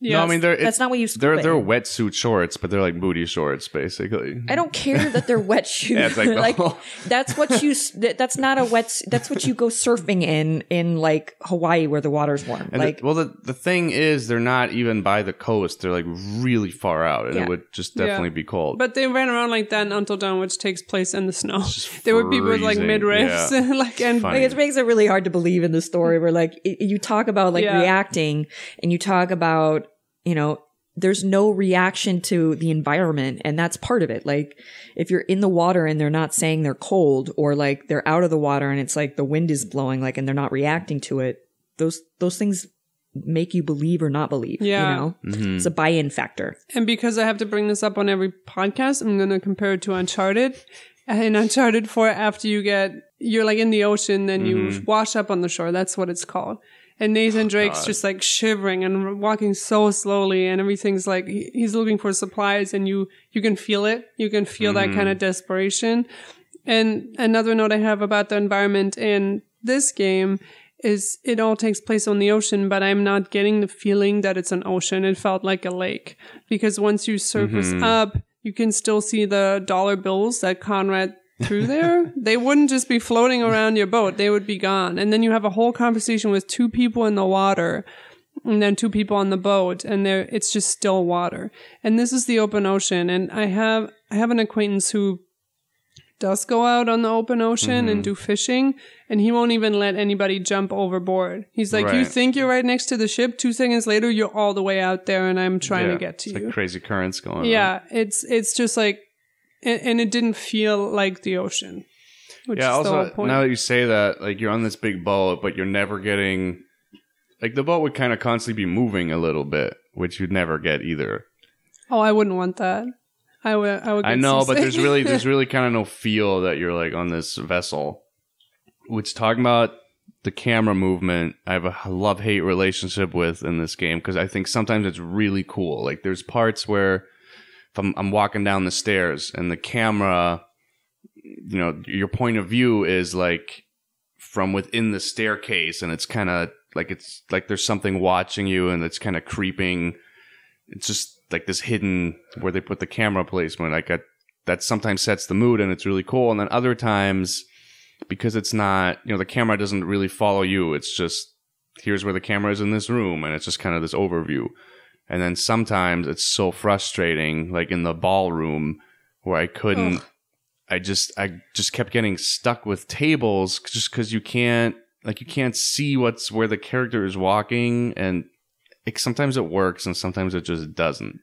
No, I mean they're That's not what you. they're scuba they're wetsuit shorts, but they're like booty shorts, basically. I don't care that they're wet shoes. Yeah, like the like oh. that's what you. That's not a wet. That's what you go surfing in in like Hawaii where the water's warm. And like the, well, the the thing is, they're not even by the coast. They're like really far out, and Yeah. it would just Yeah. definitely be cold. But they ran around like that in Until Dawn, which takes place in the snow. There were people with like midriffs, yeah. like and Like, it makes it really hard to believe in the story where like it, you talk about like Yeah. reacting and you talk about you know there's no reaction to the environment and that's part of it like if you're in the water and they're not saying they're cold or like they're out of the water and it's like the wind is blowing like and they're not reacting to it those those things make you believe or not believe Yeah. you know Mm-hmm. it's a buy-in factor And because I have to bring this up on every podcast, I'm going to compare it to Uncharted. In Uncharted 4, after you get, you're like in the ocean, then Mm-hmm. you wash up on the shore. That's what it's called. And Nathan Oh, Drake's just like shivering and walking so slowly, and everything's like he's looking for supplies, and you you can feel it. You can feel that kind of Mm-hmm. desperation. And another note I have about the environment in this game is it all takes place on the ocean, but I'm not getting the feeling that it's an ocean. It felt like a lake because once you surface up, you can still see the dollar bills that Conrad threw there. they wouldn't just be floating around your boat, they would be gone. And then you have a whole conversation with two people in the water and then two people on the boat and there it's just still water. And this is the open ocean and I have I have an acquaintance who does go out on the open ocean Mm-hmm. and do fishing and he won't even let anybody jump overboard. He's like, You think you're right next to the ship, two seconds later you're all the way out there and I'm trying Yeah, to get to it's you. like crazy currents going on. yeah, it's it's just like and, and it didn't feel like the ocean. Which yeah. is the whole Also, point. now that you say that, like you're on this big boat, but you're never getting like the boat would kind of constantly be moving a little bit, which you'd never get either. oh, I wouldn't want that. I would I would I know, but there's really there's really kind of no feel that you're like on this vessel. Which talking about the camera movement, I have a love hate relationship with in this game because I think sometimes it's really cool. Like there's parts where if I'm, I'm walking down the stairs and the camera, you know, your point of view is like from within the staircase, and it's kind of like it's like there's something watching you, and it's kind of creeping. It's just like this hidden where they put the camera placement. Like a, that sometimes sets the mood, and it's really cool. And then other times, because it's not, you know, the camera doesn't really follow you. It's just here's where the camera is in this room, and it's just kind of this overview. And then sometimes it's so frustrating, like in the ballroom, where I couldn't. Ugh. I just I just kept getting stuck with tables just because you can't like you can't see what's where the character is walking, and it, sometimes it works and sometimes it just doesn't.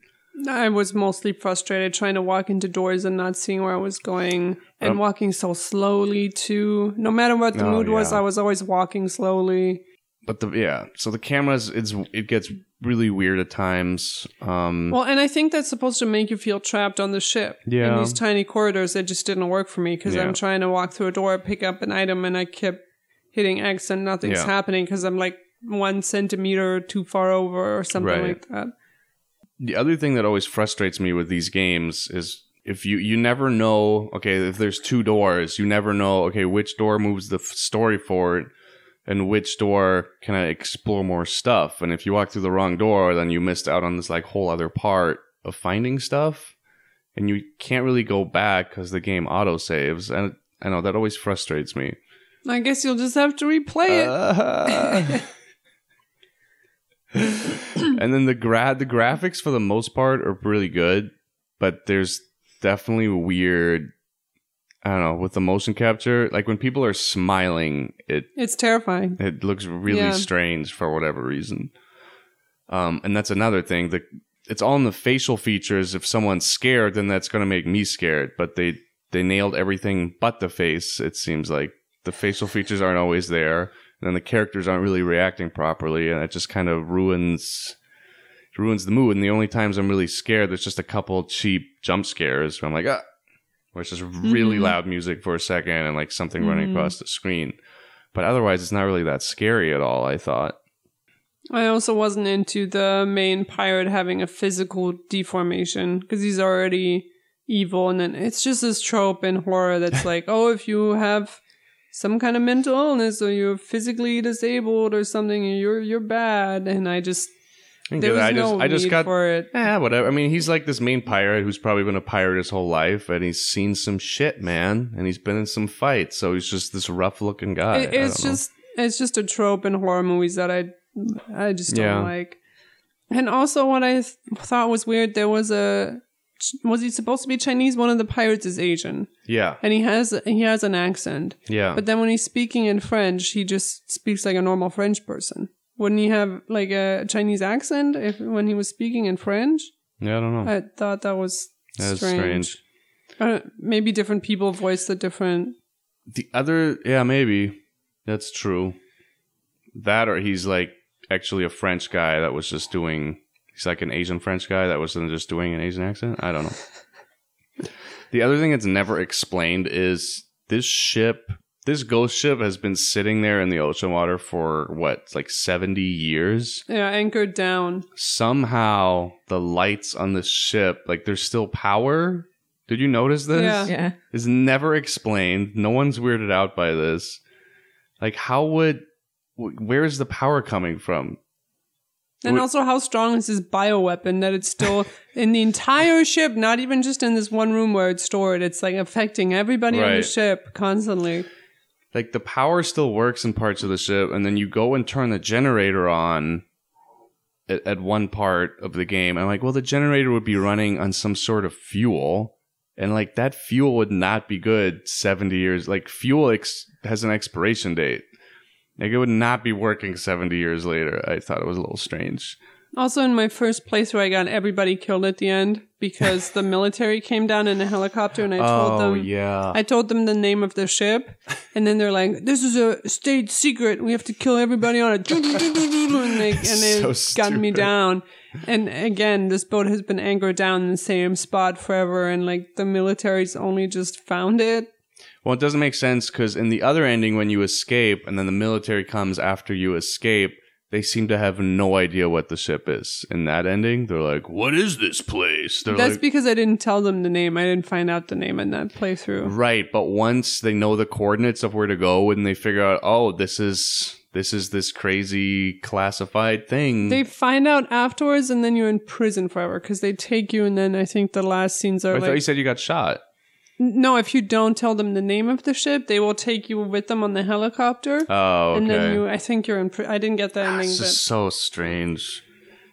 I was mostly frustrated trying to walk into doors and not seeing where I was going and Um, walking so slowly too. No matter what the Oh, mood was. I was always walking slowly. But the yeah, so the cameras it's it gets really weird at times. Um Well, and I think that's supposed to make you feel trapped on the ship. Yeah. In these tiny corridors, it just didn't work for me because Yeah. I'm trying to walk through a door, pick up an item, and I kept hitting X and nothing's Yeah. happening because I'm like one centimeter too far over or something Right. like that. the other thing that always frustrates me with these games is if you you never know okay if there's two doors you never know okay which door moves the f- story forward and which door can i explore more stuff and if you walk through the wrong door then you missed out on this like whole other part of finding stuff and you can't really go back because the game auto saves and i know that always frustrates me I guess you'll just have to replay it. uh, and then the gra- the graphics for the most part are really good, but there's definitely weird. I don't know with the motion capture. Like when people are smiling, it It's terrifying. it looks really Yeah. strange for whatever reason. Um, and that's another thing. The it's all in the facial features. If someone's scared, then that's going to make me scared. But they they nailed everything but the face. It seems like the facial features aren't always there, and then the characters aren't really reacting properly, and it just kind of ruins ruins the mood. And the only times I'm really scared, there's just a couple cheap jump scares. Where I'm like, ah, where it's just really Mhm. loud music for a second and like something running Mhm. across the screen. But otherwise, it's not really that scary at all. I thought. I also wasn't into the main pirate having a physical deformation because he's already evil, and then it's just this trope in horror that's like, oh, if you have some kind of mental illness or you're physically disabled or something, you're you're bad. And I just I, there was I just, no I just need got. for it. Yeah, whatever. I mean, he's like this main pirate who's probably been a pirate his whole life, and he's seen some shit, man, and he's been in some fights. So he's just this rough-looking guy. It- it's just it's just a trope in horror movies that I I just don't Yeah. like. And also, what I th- thought was weird, there was a was he supposed to be Chinese? One of the pirates is Asian, yeah, and he has he has an accent. yeah. But then when he's speaking in French, he just speaks like a normal French person. Wouldn't he have like a Chinese accent if when he was speaking in French? yeah, I don't know. I thought that was That is strange. Uh, maybe different people voice the different. the other, yeah, maybe that's true. That or he's like actually a French guy that was just doing. He's like an Asian French guy that wasn't just doing an Asian accent. I don't know. the other thing that's never explained is this ship. This ghost ship has been sitting there in the ocean water for what, like seventy years. Yeah, anchored down. Somehow the lights on this ship, like there's still power. Did you notice this? Yeah. Yeah. is never explained. No one's weirded out by this. Like, how would, wh- where is the power coming from? And also, how strong is this bioweapon that it's still in the entire ship, not even just in this one room where it's stored? It's like affecting everybody on the ship constantly. Like, the power still works in parts of the ship, and then you go and turn the generator on at, at one part of the game. I'm like, well, the generator would be running on some sort of fuel. And like that fuel would not be good 70 years. Like fuel ex- has an expiration date. Like it would not be working 70 years later. I thought it was a little strange. Also, in my first playthrough, I got everybody killed at the end because the military came down in a helicopter, and I told oh, them. yeah. I told them the name of the ship, and then they're like, "This is a state secret. We have to kill everybody on it." and they and they So gunned me down. And again, this boat has been anchored down in the same spot forever, and like the military's only just found it. Well, it doesn't make sense because in the other ending, when you escape and then the military comes after you escape, they seem to have no idea what the ship is. In that ending, they're like, "What is this place?" They're That's like, because I didn't tell them the name. I didn't find out the name in that playthrough. right. But once they know the coordinates of where to go, and they figure out, "Oh, this is this is this crazy classified thing," They find out afterwards, and then you're in prison forever because they take you. And then I think the last scenes are I thought like, you said you got shot. No, if you don't tell them the name of the ship, they will take you with them on the helicopter. Oh, okay. And then you, I think you're in. Pri- I didn't get that ending, It's but just so strange.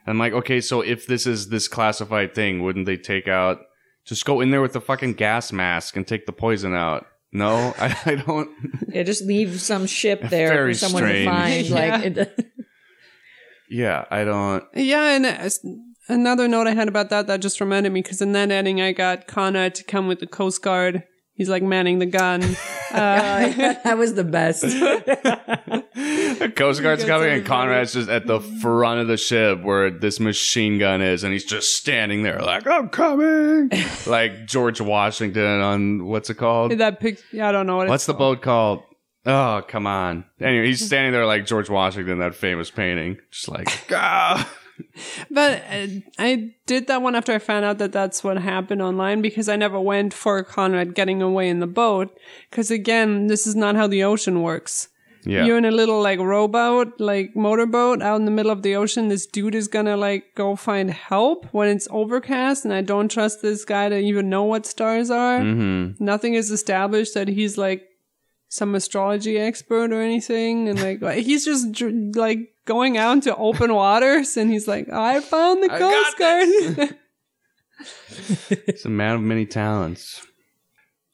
I'm like, okay, so if this is this classified thing, wouldn't they take out? Just go in there with the fucking gas mask and take the poison out. No, I, I don't. Yeah, just leave some ship there Very for someone strange. to find. Yeah. Like, it, Yeah, I don't. yeah, and uh, as, another note I had about that that just reminded me because in that ending I got Conrad to come with the Coast Guard. He's like manning the gun. Uh, that was the best. The Coast Guard's coming, and. Conrad's just at the front of the ship where this machine gun is, and he's just standing there like, "I'm coming," like George Washington on what's it called? that pic, yeah, I don't know what What's it's the boat called? Oh, come on. Anyway, he's standing there like George Washington, that famous painting, just like, ah. But uh, I did that one after I found out that that's what happened online because I never went for Conrad getting away in the boat. Because again, this is not how the ocean works. Yeah. You're in a little like rowboat, like motorboat out in the middle of the ocean. This dude is gonna like go find help when it's overcast, and I don't trust this guy to even know what stars are. Mm-hmm. Nothing is established that he's like some astrology expert or anything, and like he's just dr- like going out into open waters, and he's like, "I found the I Coast Guard." He's a man of many talents.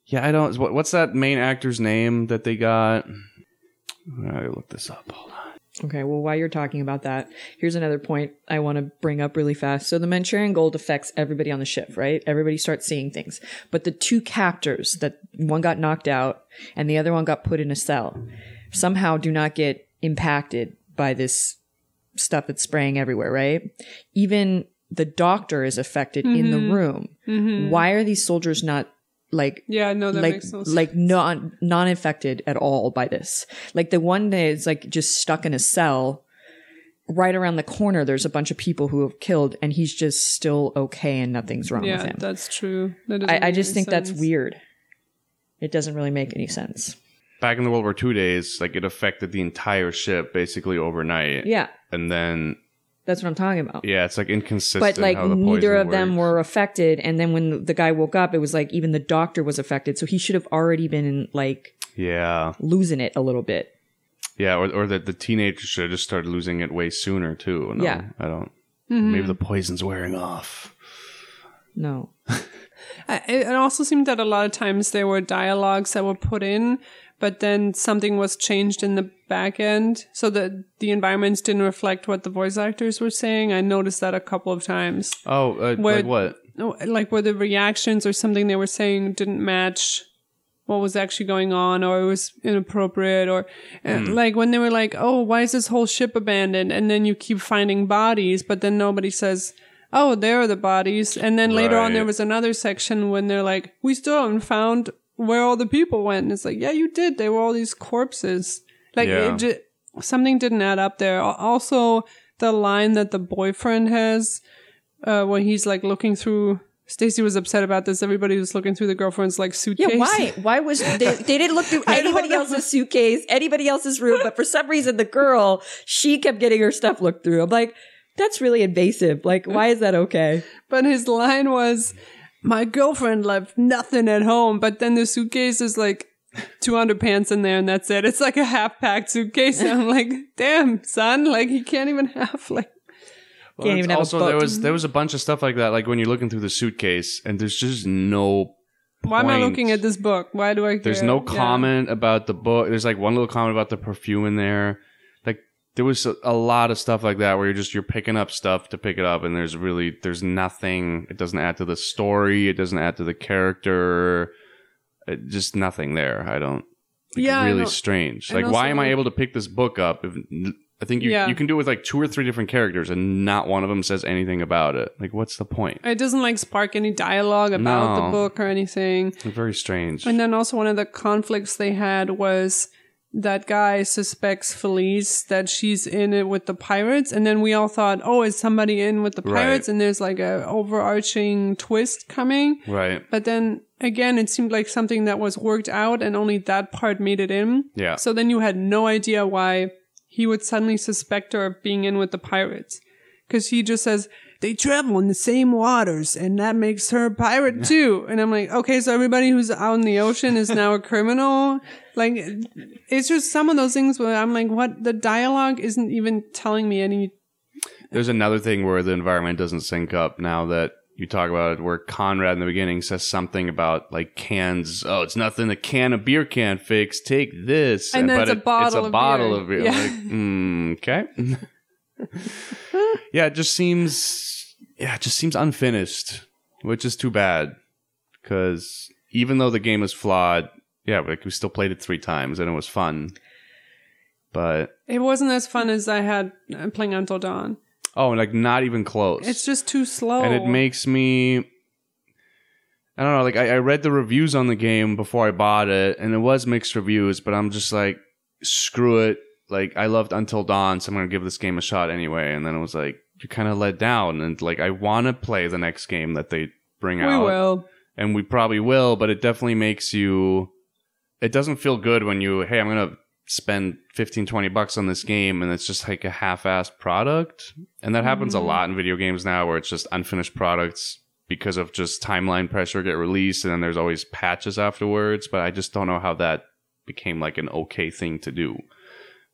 Yeah, I don't. What, what's that main actor's name that they got? I gotta look this up. Hold on. Okay, well, while you're talking about that, here's another point I want to bring up really fast. So the Manchurian gold affects everybody on the ship, right? Everybody starts seeing things. But the two captors that one got knocked out and the other one got put in a cell somehow do not get impacted by this stuff that's spraying everywhere, right? Even the doctor is affected in the mm-hmm. room. Mm-hmm. Why are these soldiers not like yeah, no, that like makes no sense. like non non infected at all by this. Like the one that is like just stuck in a cell. Right around the corner, there's a bunch of people who have killed, and he's just still okay, and nothing's wrong with yeah, him. that's true. That doesn't I, I just any think that's weird. It doesn't really make any sense. Back in the World War II days, like it affected the entire ship basically overnight. Yeah, And then, that's what I'm talking about. yeah, it's like inconsistent. but like how the neither poison of them were affected, and then when the guy woke up, it was like even the doctor was affected, so he should have already been like Yeah. losing it a little bit. Yeah, or, or that the teenagers should have just started losing it way sooner too. No, Yeah. I don't. Mm-hmm. Maybe the poison's wearing off. No, It it also seemed that a lot of times there were dialogues that were put in, but then something was changed in the back end so that the environments didn't reflect what the voice actors were saying. I noticed that a couple of times. Oh, uh, Where- like what? No, Like where the reactions or something they were saying didn't match what was actually going on or it was inappropriate or uh, like when they were like, "Oh, why is this whole ship abandoned?" and then you keep finding bodies, but then nobody says, "Oh, there are the bodies." And then later on there was another section when they're like, "We still haven't found where all the people went." And it's like, "Yeah, you did. They were all these corpses." Like Yeah. it something didn't add up there. Also, the line that the boyfriend has uh, when he's like looking through. Stacy was upset about this. Everybody was looking through the girlfriend's like suitcase. Yeah, why? Why was they, they didn't look through anybody else's suitcase, anybody else's room, but for some reason the girl, she kept getting her stuff looked through. I'm like, that's really invasive. Like, why is that okay? But his line was, "My girlfriend left nothing at home." But then the suitcase is like two underpants in there, and that's it. It's like a half packed suitcase. And I'm like, "Damn, son! Like he can't even have like." Well, Can't it's even have a also there was there was a bunch of stuff like that. Like when you're looking through the suitcase, and there's just no. Why am I looking at this book? Why do I? There's care? no Yeah. comment about the book. There's like one little comment about the perfume in there. There was a, a lot of stuff like that where you're just you're picking up stuff to pick it up, and there's really there's nothing. It doesn't add to the story. It doesn't add to the character. It, just nothing there. I don't. Like, Yeah, really know. strange. Like, why am I able to pick this book up? If, I think you Yeah. you can do it with like two or three different characters, and not one of them says anything about it. Like, what's the point? It doesn't like spark any dialogue about No. the book or anything. Very strange. And then also one of the conflicts they had was that guy suspects Felice that she's in it with the pirates, and then we all thought, oh, is somebody in with the Right. pirates? And there's like a overarching twist coming. right. But then again, it seemed like something that was worked out, and only that part made it in. Yeah. So then you had no idea why he would suddenly suspect her of being in with the pirates, because he just says. They travel in the same waters, and that makes her a pirate too. And I'm like, okay, so everybody who's out in the ocean is now a criminal. Like, it's just some of those things where I'm like, what? The dialogue isn't even telling me any. There's another thing where the environment doesn't sync up now that you talk about it, where Conrad in the beginning says something about like cans. Oh, it's nothing a can of beer can fix. Take this, And then but it's a it- bottle It's a of bottle beer. of beer. Yeah. Like, mm, okay. yeah, it just seems yeah, it just seems unfinished, which is too bad because even though the game is flawed, yeah, like we still played it three times and it was fun. But It wasn't as fun as I had uh, playing Until Dawn. oh, like not even close. It's just too slow. and it makes me I don't know, like I, I read the reviews on the game before I bought it, and it was mixed reviews, but I'm just like, screw it. Like I loved Until Dawn, so I'm gonna give this game a shot anyway. And then it was like you're kind of let down, and like I want to play the next game that they bring we out, We will. and we probably will, but it definitely makes you. It doesn't feel good when you, hey, I'm gonna spend 15 20 bucks on this game and it's just like a half-assed product and that happens a Mhm. lot in video games now where it's just unfinished products because of just timeline pressure get released and then there's always patches afterwards but i just don't know how that became like an okay thing to do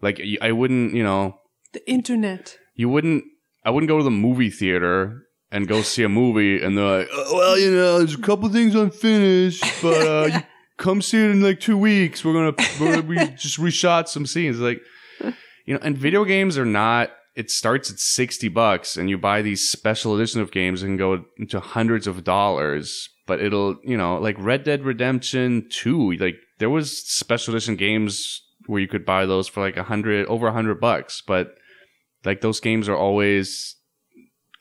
like i wouldn't you know The internet. you wouldn't i wouldn't go to the movie theater and go see a movie and they're like "Oh, well you know there's a couple things unfinished but uh you come see it in like two weeks. We're gonna, we're gonna we just reshot some scenes. Like you know and video games are not it starts at 60 bucks and you buy these special edition of games and go into hundreds of dollars but it'll you know like red dead redemption 2 like there was special edition games where you could buy those for like a hundred over a hundred bucks but like those games are always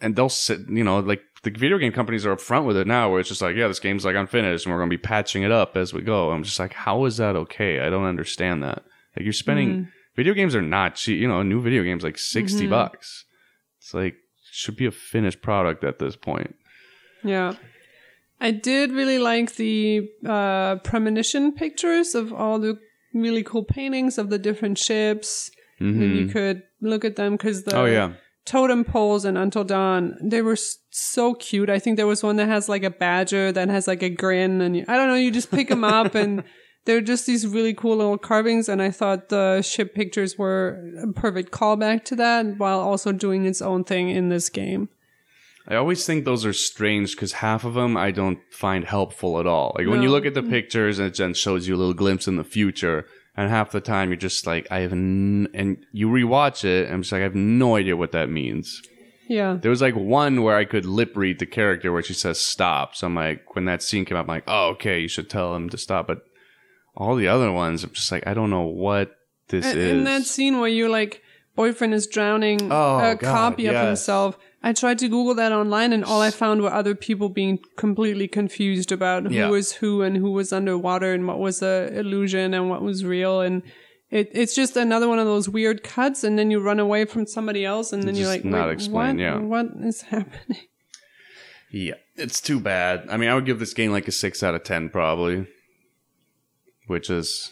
and they'll sit you know like the video game companies are upfront with it now where it's just like yeah this game's like unfinished and we're going to be patching it up as we go i'm just like how is that okay i don't understand that like you're spending Mhm. video games are not cheap you know a new video game's like 60 Mhm. bucks it's like should be a finished product at this point Yeah. I did really like the uh, premonition pictures of all the really cool paintings of the different ships. And you could look at them because the oh yeah totem poles in Until Dawn, they were so cute. I think there was one that has like a badger that has like a grin, and you, I don't know, you just pick them up, and they're just these really cool little carvings. And I thought the ship pictures were a perfect callback to that, while also doing its own thing in this game. I always think those are strange because half of them I don't find helpful at all. Like when you look at the mm. pictures and it just shows you a little glimpse in the future, and half the time you're just like, I have, n-, and you rewatch it, and I'm just like, I have no idea what that means. Yeah. There was like one where I could lip read the character where she says stop. So I'm like, when that scene came up, I'm like, oh, okay, you should tell him to stop. But all the other ones, I'm just like, I don't know what this And, is. in that scene where you like boyfriend is drowning Oh, a God, copy of himself. I tried to Google that online, and all I found were other people being completely confused about who Yeah. was who and who was underwater and what was a illusion and what was real. And it, it's just another one of those weird cuts, and then you run away from somebody else, and then you're like, not Wait, explained, what? yeah. what is happening? Yeah, it's too bad. I mean, I would give this game like a six out of ten, probably, which is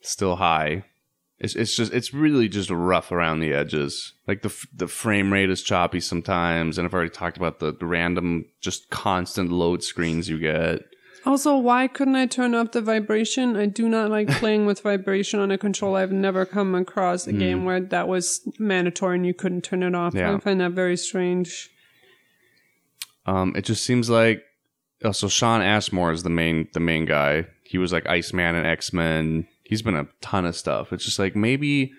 still high. It's it's just it's really just rough around the edges. Like the f- the frame rate is choppy sometimes, and I've already talked about the, the random, just constant load screens you get. Also, why couldn't I turn up the vibration? I do not like playing with vibration on a controller. I've never come across a game where that was mandatory and you couldn't turn it off. Yeah. I find that very strange. Um, it just seems like oh, so Shawn Ashmore is the main the main guy. He was like Iceman and X Men. He's been a ton of stuff. It's just like maybe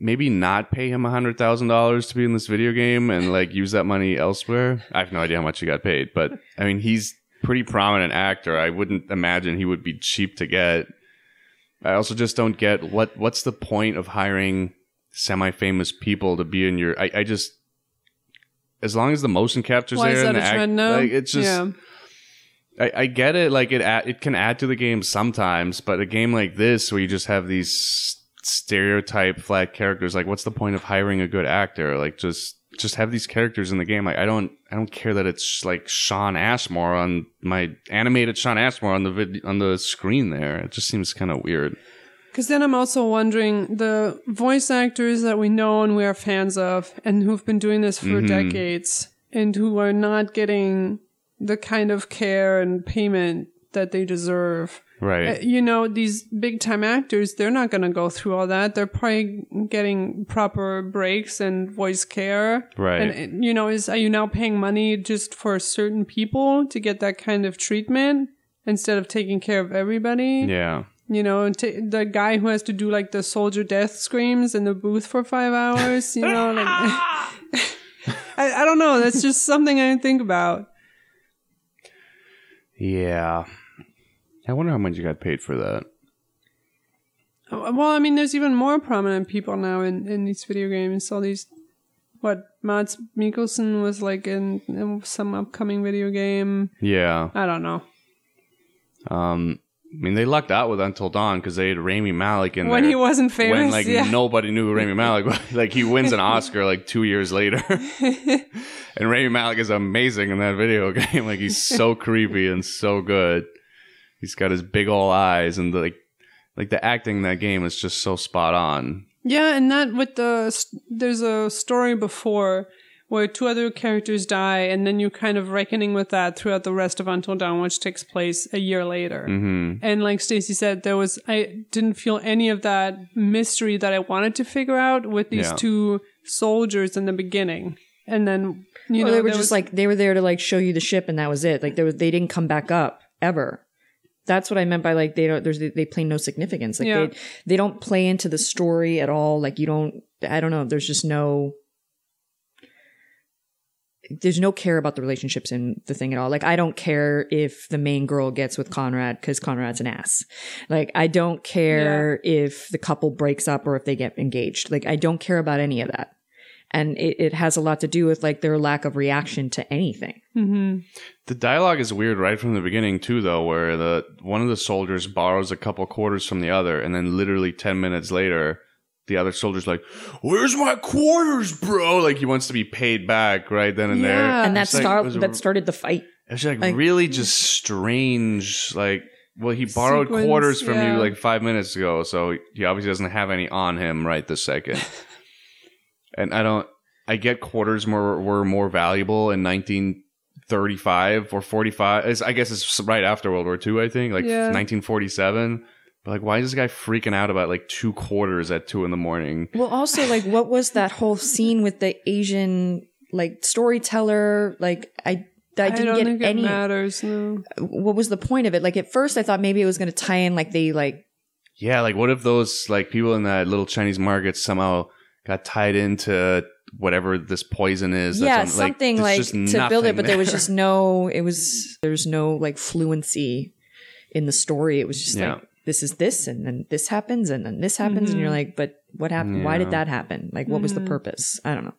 maybe not pay him a hundred thousand dollars to be in this video game and like use that money elsewhere. I have no idea how much he got paid, but I mean he's pretty prominent actor. I wouldn't imagine he would be cheap to get. I also just don't get what what's the point of hiring semi famous people to be in your I, I just as long as the motion captures Why there is that and a act- trend now? like it's just yeah. I, I get it. Like it, add, it can add to the game sometimes, but a game like this where you just have these stereotype flat characters, like what's the point of hiring a good actor? Like just just have these characters in the game. Like I don't I don't care that it's like Shawn Ashmore on my animated Shawn Ashmore on the vid, on the screen there. It just seems kind of weird. Because then I'm also wondering the voice actors that we know and we are fans of and who've been doing this for Mm-hmm. decades and who are not getting the kind of care and payment that they deserve. Right. Uh, you know, these big time actors, they're not going to go through all that. They're probably getting proper breaks and voice care. Right. And, you know, is, are you now paying money just for certain people to get that kind of treatment instead of taking care of everybody? yeah. You know, t- the guy who has to do like the soldier death screams in the booth for five hours, you know, like. I, I don't know. That's just something I think about. Yeah. I wonder how much you got paid for that. Uh, Well, I mean, there's even more prominent people now in, in these video games. All these, what Mads Mikkelsen was like in, in some upcoming video game. Yeah. I don't know. Um, I mean, they lucked out with Until Dawn because they had Rami Malek in when there. he wasn't famous, when like yeah. nobody knew who Rami Malek was. Like he wins an Oscar like two years later, and Rami Malek is amazing in that video game. Like he's so creepy and so good. He's got his big old eyes and the, like, like the acting in that game is just so spot on. Yeah, and that with the there's a story before where two other characters die, and then you're kind of reckoning with that throughout the rest of Until Dawn, which takes place a year later. hmm And like Stacy said, there was I didn't feel any of that mystery that I wanted to figure out with these Yeah. two soldiers in the beginning, and then you Well, know they were just was- like they were there to like show you the ship, and that was it. Like they were, they didn't come back up ever. That's what I meant by like they don't. There's they play no significance. Like Yeah. they they don't play into the story at all. Like you don't. I don't know. There's just no. There's no care about the relationships in the thing at all. Like I don't care if the main girl gets with Conrad because Conrad's an ass. Like I don't care if the couple breaks up or if they get engaged. Like I don't care about any of that and it, it has a lot to do with like their lack of reaction to anything. Mhm. The dialogue is weird right from the beginning too, though, where the one of the soldiers borrows a couple quarters from the other, and then literally ten minutes later, the other soldier's like, "Where's my quarters, bro?" Like he wants to be paid back right then and there. And that It's like- start it was a- that started the fight. It's like, like- really mm. just strange. Like, well, he borrowed Sequence, quarters from yeah. you like five minutes ago, so he obviously doesn't have any on him right this second. and I don't. I get quarters more were more valuable in 1935 or 45. I guess it's right after World War II. I think like Yeah. 1947. But like, why is this guy freaking out about like two quarters at two in the morning? Well, also like what was that whole scene with the Asian like storyteller? Like I I didn't don't get think any. it matters. No. What was the point of it? Like at first, I thought maybe it was going to tie in like they like Yeah, like what if those like people in that little Chinese market somehow got tied into whatever this poison is? yeah on- something there's like, just to build it, nothing but there was just no. It was there's no like fluency in the story. It was just Yeah. like this is this, and then this happens, and then this happens, and you're like, but what happened? Why did that happen? Like, what was the purpose? I don't know.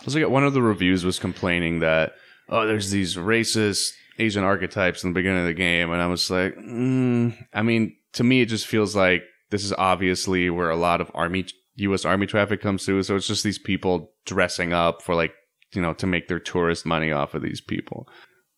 I was like, one of the reviews was complaining that oh, there's these racist Asian archetypes in the beginning of the game, and I was like, mm, I mean, to me, it just feels like this is obviously where a lot of army U.S. Army traffic comes through. So it's just these people dressing up for like you know to make their tourist money off of these people.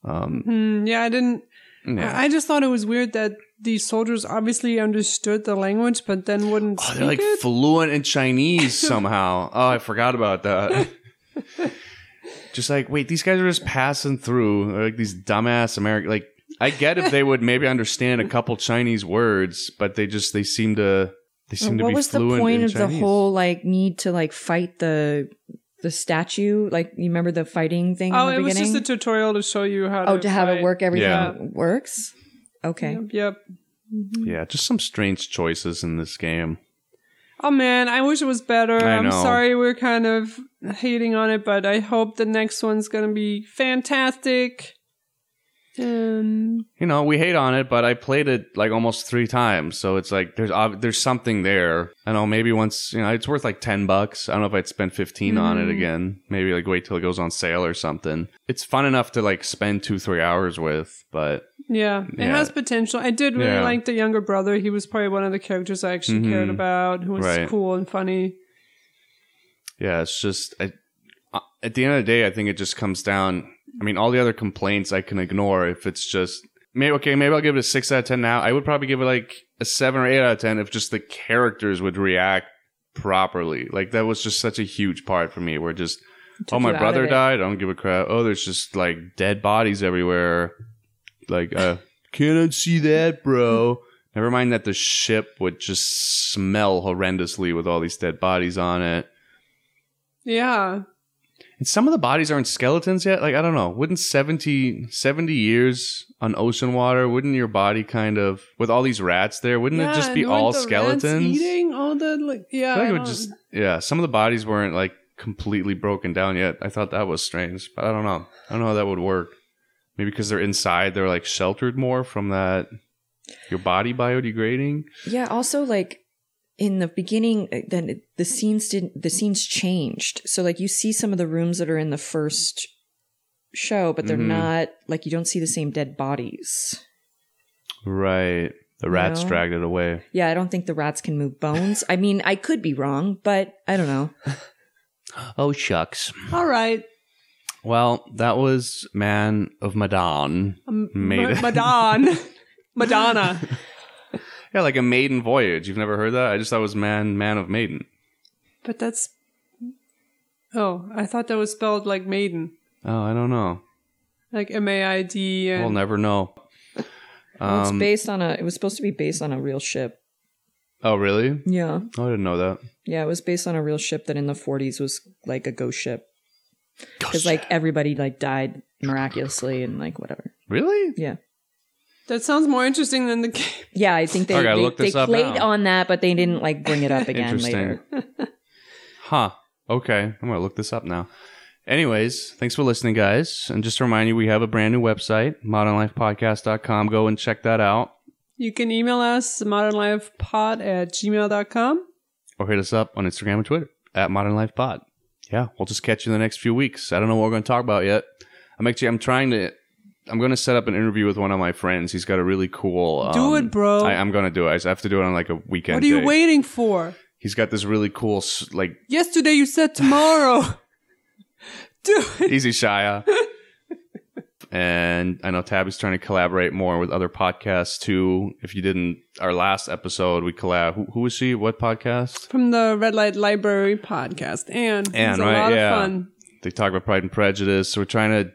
Um, Hmm, yeah, I didn't. yeah. I I just thought it was weird that these soldiers obviously understood the language, but then wouldn't Oh, they're like it. fluent in Chinese somehow. oh, I forgot about that. just like, wait, these guys are just passing through. They're like these dumbass American. Like, I get if they would maybe understand a couple Chinese words, but they just they seem to they seem to be fluent. what be was the point in of the whole like need to like fight the the statue? Like you remember the fighting thing oh, in the it was beginning? just a tutorial to show you how. oh, to to have fight. it work, everything Yeah. works. Okay. Yep, yep. Mm-hmm. Yeah, just some strange choices in this game. Oh man, I wish it was better. I I'm sorry we're kind of hating on it, but I hope the next one's gonna be fantastic. And You know, we hate on it, but I played it like almost three times, so it's like there's ob- there's something there. I know maybe once you know it's worth like ten bucks. I don't know if I'd spend fifteen on it again. Maybe like wait till it goes on sale or something. It's fun enough to like spend two three hours with, but yeah, it Yeah. has potential. I did really Yeah. like the younger brother. He was probably one of the characters I actually Mhm. cared about, who was Right. cool and funny. yeah, it's just I, uh, at the end of the day, I think it just comes down. I mean, all the other complaints I can ignore if it's just maybe okay. Maybe I'll give it a six out of ten. Now I would probably give it like a seven or eight out of ten if just the characters would react properly. Like that was just such a huge part for me. Where just oh my brother died. I don't give a crap. Oh, there's just like dead bodies everywhere. Like uh, can't see that, bro. Never mind that the ship would just smell horrendously with all these dead bodies on it. Yeah, And some of the bodies aren't skeletons yet. Like, I don't know. Wouldn't 70, 70 years on ocean water, wouldn't your body kind of, with all these rats there, wouldn't yeah, it just be all the rats skeletons? eating all the like. Yeah, I feel like I it would just, yeah, some of the bodies weren't like completely broken down yet. I thought that was strange, but I don't know. I don't know how that would work. Maybe because they're inside, they're like sheltered more from that your body biodegrading. Yeah. Also, like in the beginning, uh, then the scenes didn't. The scenes changed. So like you see some of the rooms that are in the first show, but they're Mhm. not like you don't see the same dead bodies. Right. The rats dragged it away. Yeah, I don't think the rats can move bones. I mean, I could be wrong, but I don't know. Oh shucks. All right. Well, that was Man of. Um, Maiden. Ma- Madon. Madonna. Yeah, like a maiden voyage. You've never heard that? I just thought it was Man Man of Maiden. But that's. Oh, I thought that was spelled like maiden. Oh, I don't know. Like M A I D. We'll never know. Well, it's Um, based on a. It was supposed to be based on a real ship. oh, really? Yeah, Oh, I didn't know that. yeah, it was based on a real ship that in the 40s was like a ghost ship because like everybody like died miraculously and like whatever. Really? Yeah, That sounds more interesting than the game. yeah. I think they I gotta they, look this they up played now. on that, but they didn't like bring it up again Interesting. later. Huh. Okay. I'm going to look this up now. Anyways, thanks for listening, guys. And just to remind you, we have a brand new website, modernlifepodcast.com. Go and check that out You can email us modernlifepod at gmail.com. or hit us up on Instagram and Twitter at modernlifepod. Yeah, we'll just catch you in the next few weeks. I don't know what we're going to talk about yet. I'm actually, I'm trying to, I'm going to set up an interview with one of my friends. He's got a really cool. Do um, it, bro. I, I'm going to do it. I have to do it on like a weekend. what are you day. waiting for? He's got this really cool, like, Yesterday you said tomorrow. Do it. Easy Shia. and I know Tabby's trying to collaborate more with other podcasts too. If you didn't, our last episode we collab. Who, who was she? What podcast? From the Red Light Library podcast. And Anne, it's a right? lot Yeah. of fun. They talk about Pride and Prejudice. So we're trying to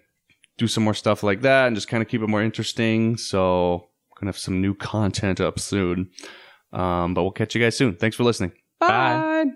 do some more stuff like that and just kind of keep it more interesting. So gonna have some new content up soon. Um, but we'll catch you guys soon. Thanks for listening. Bye. Bye.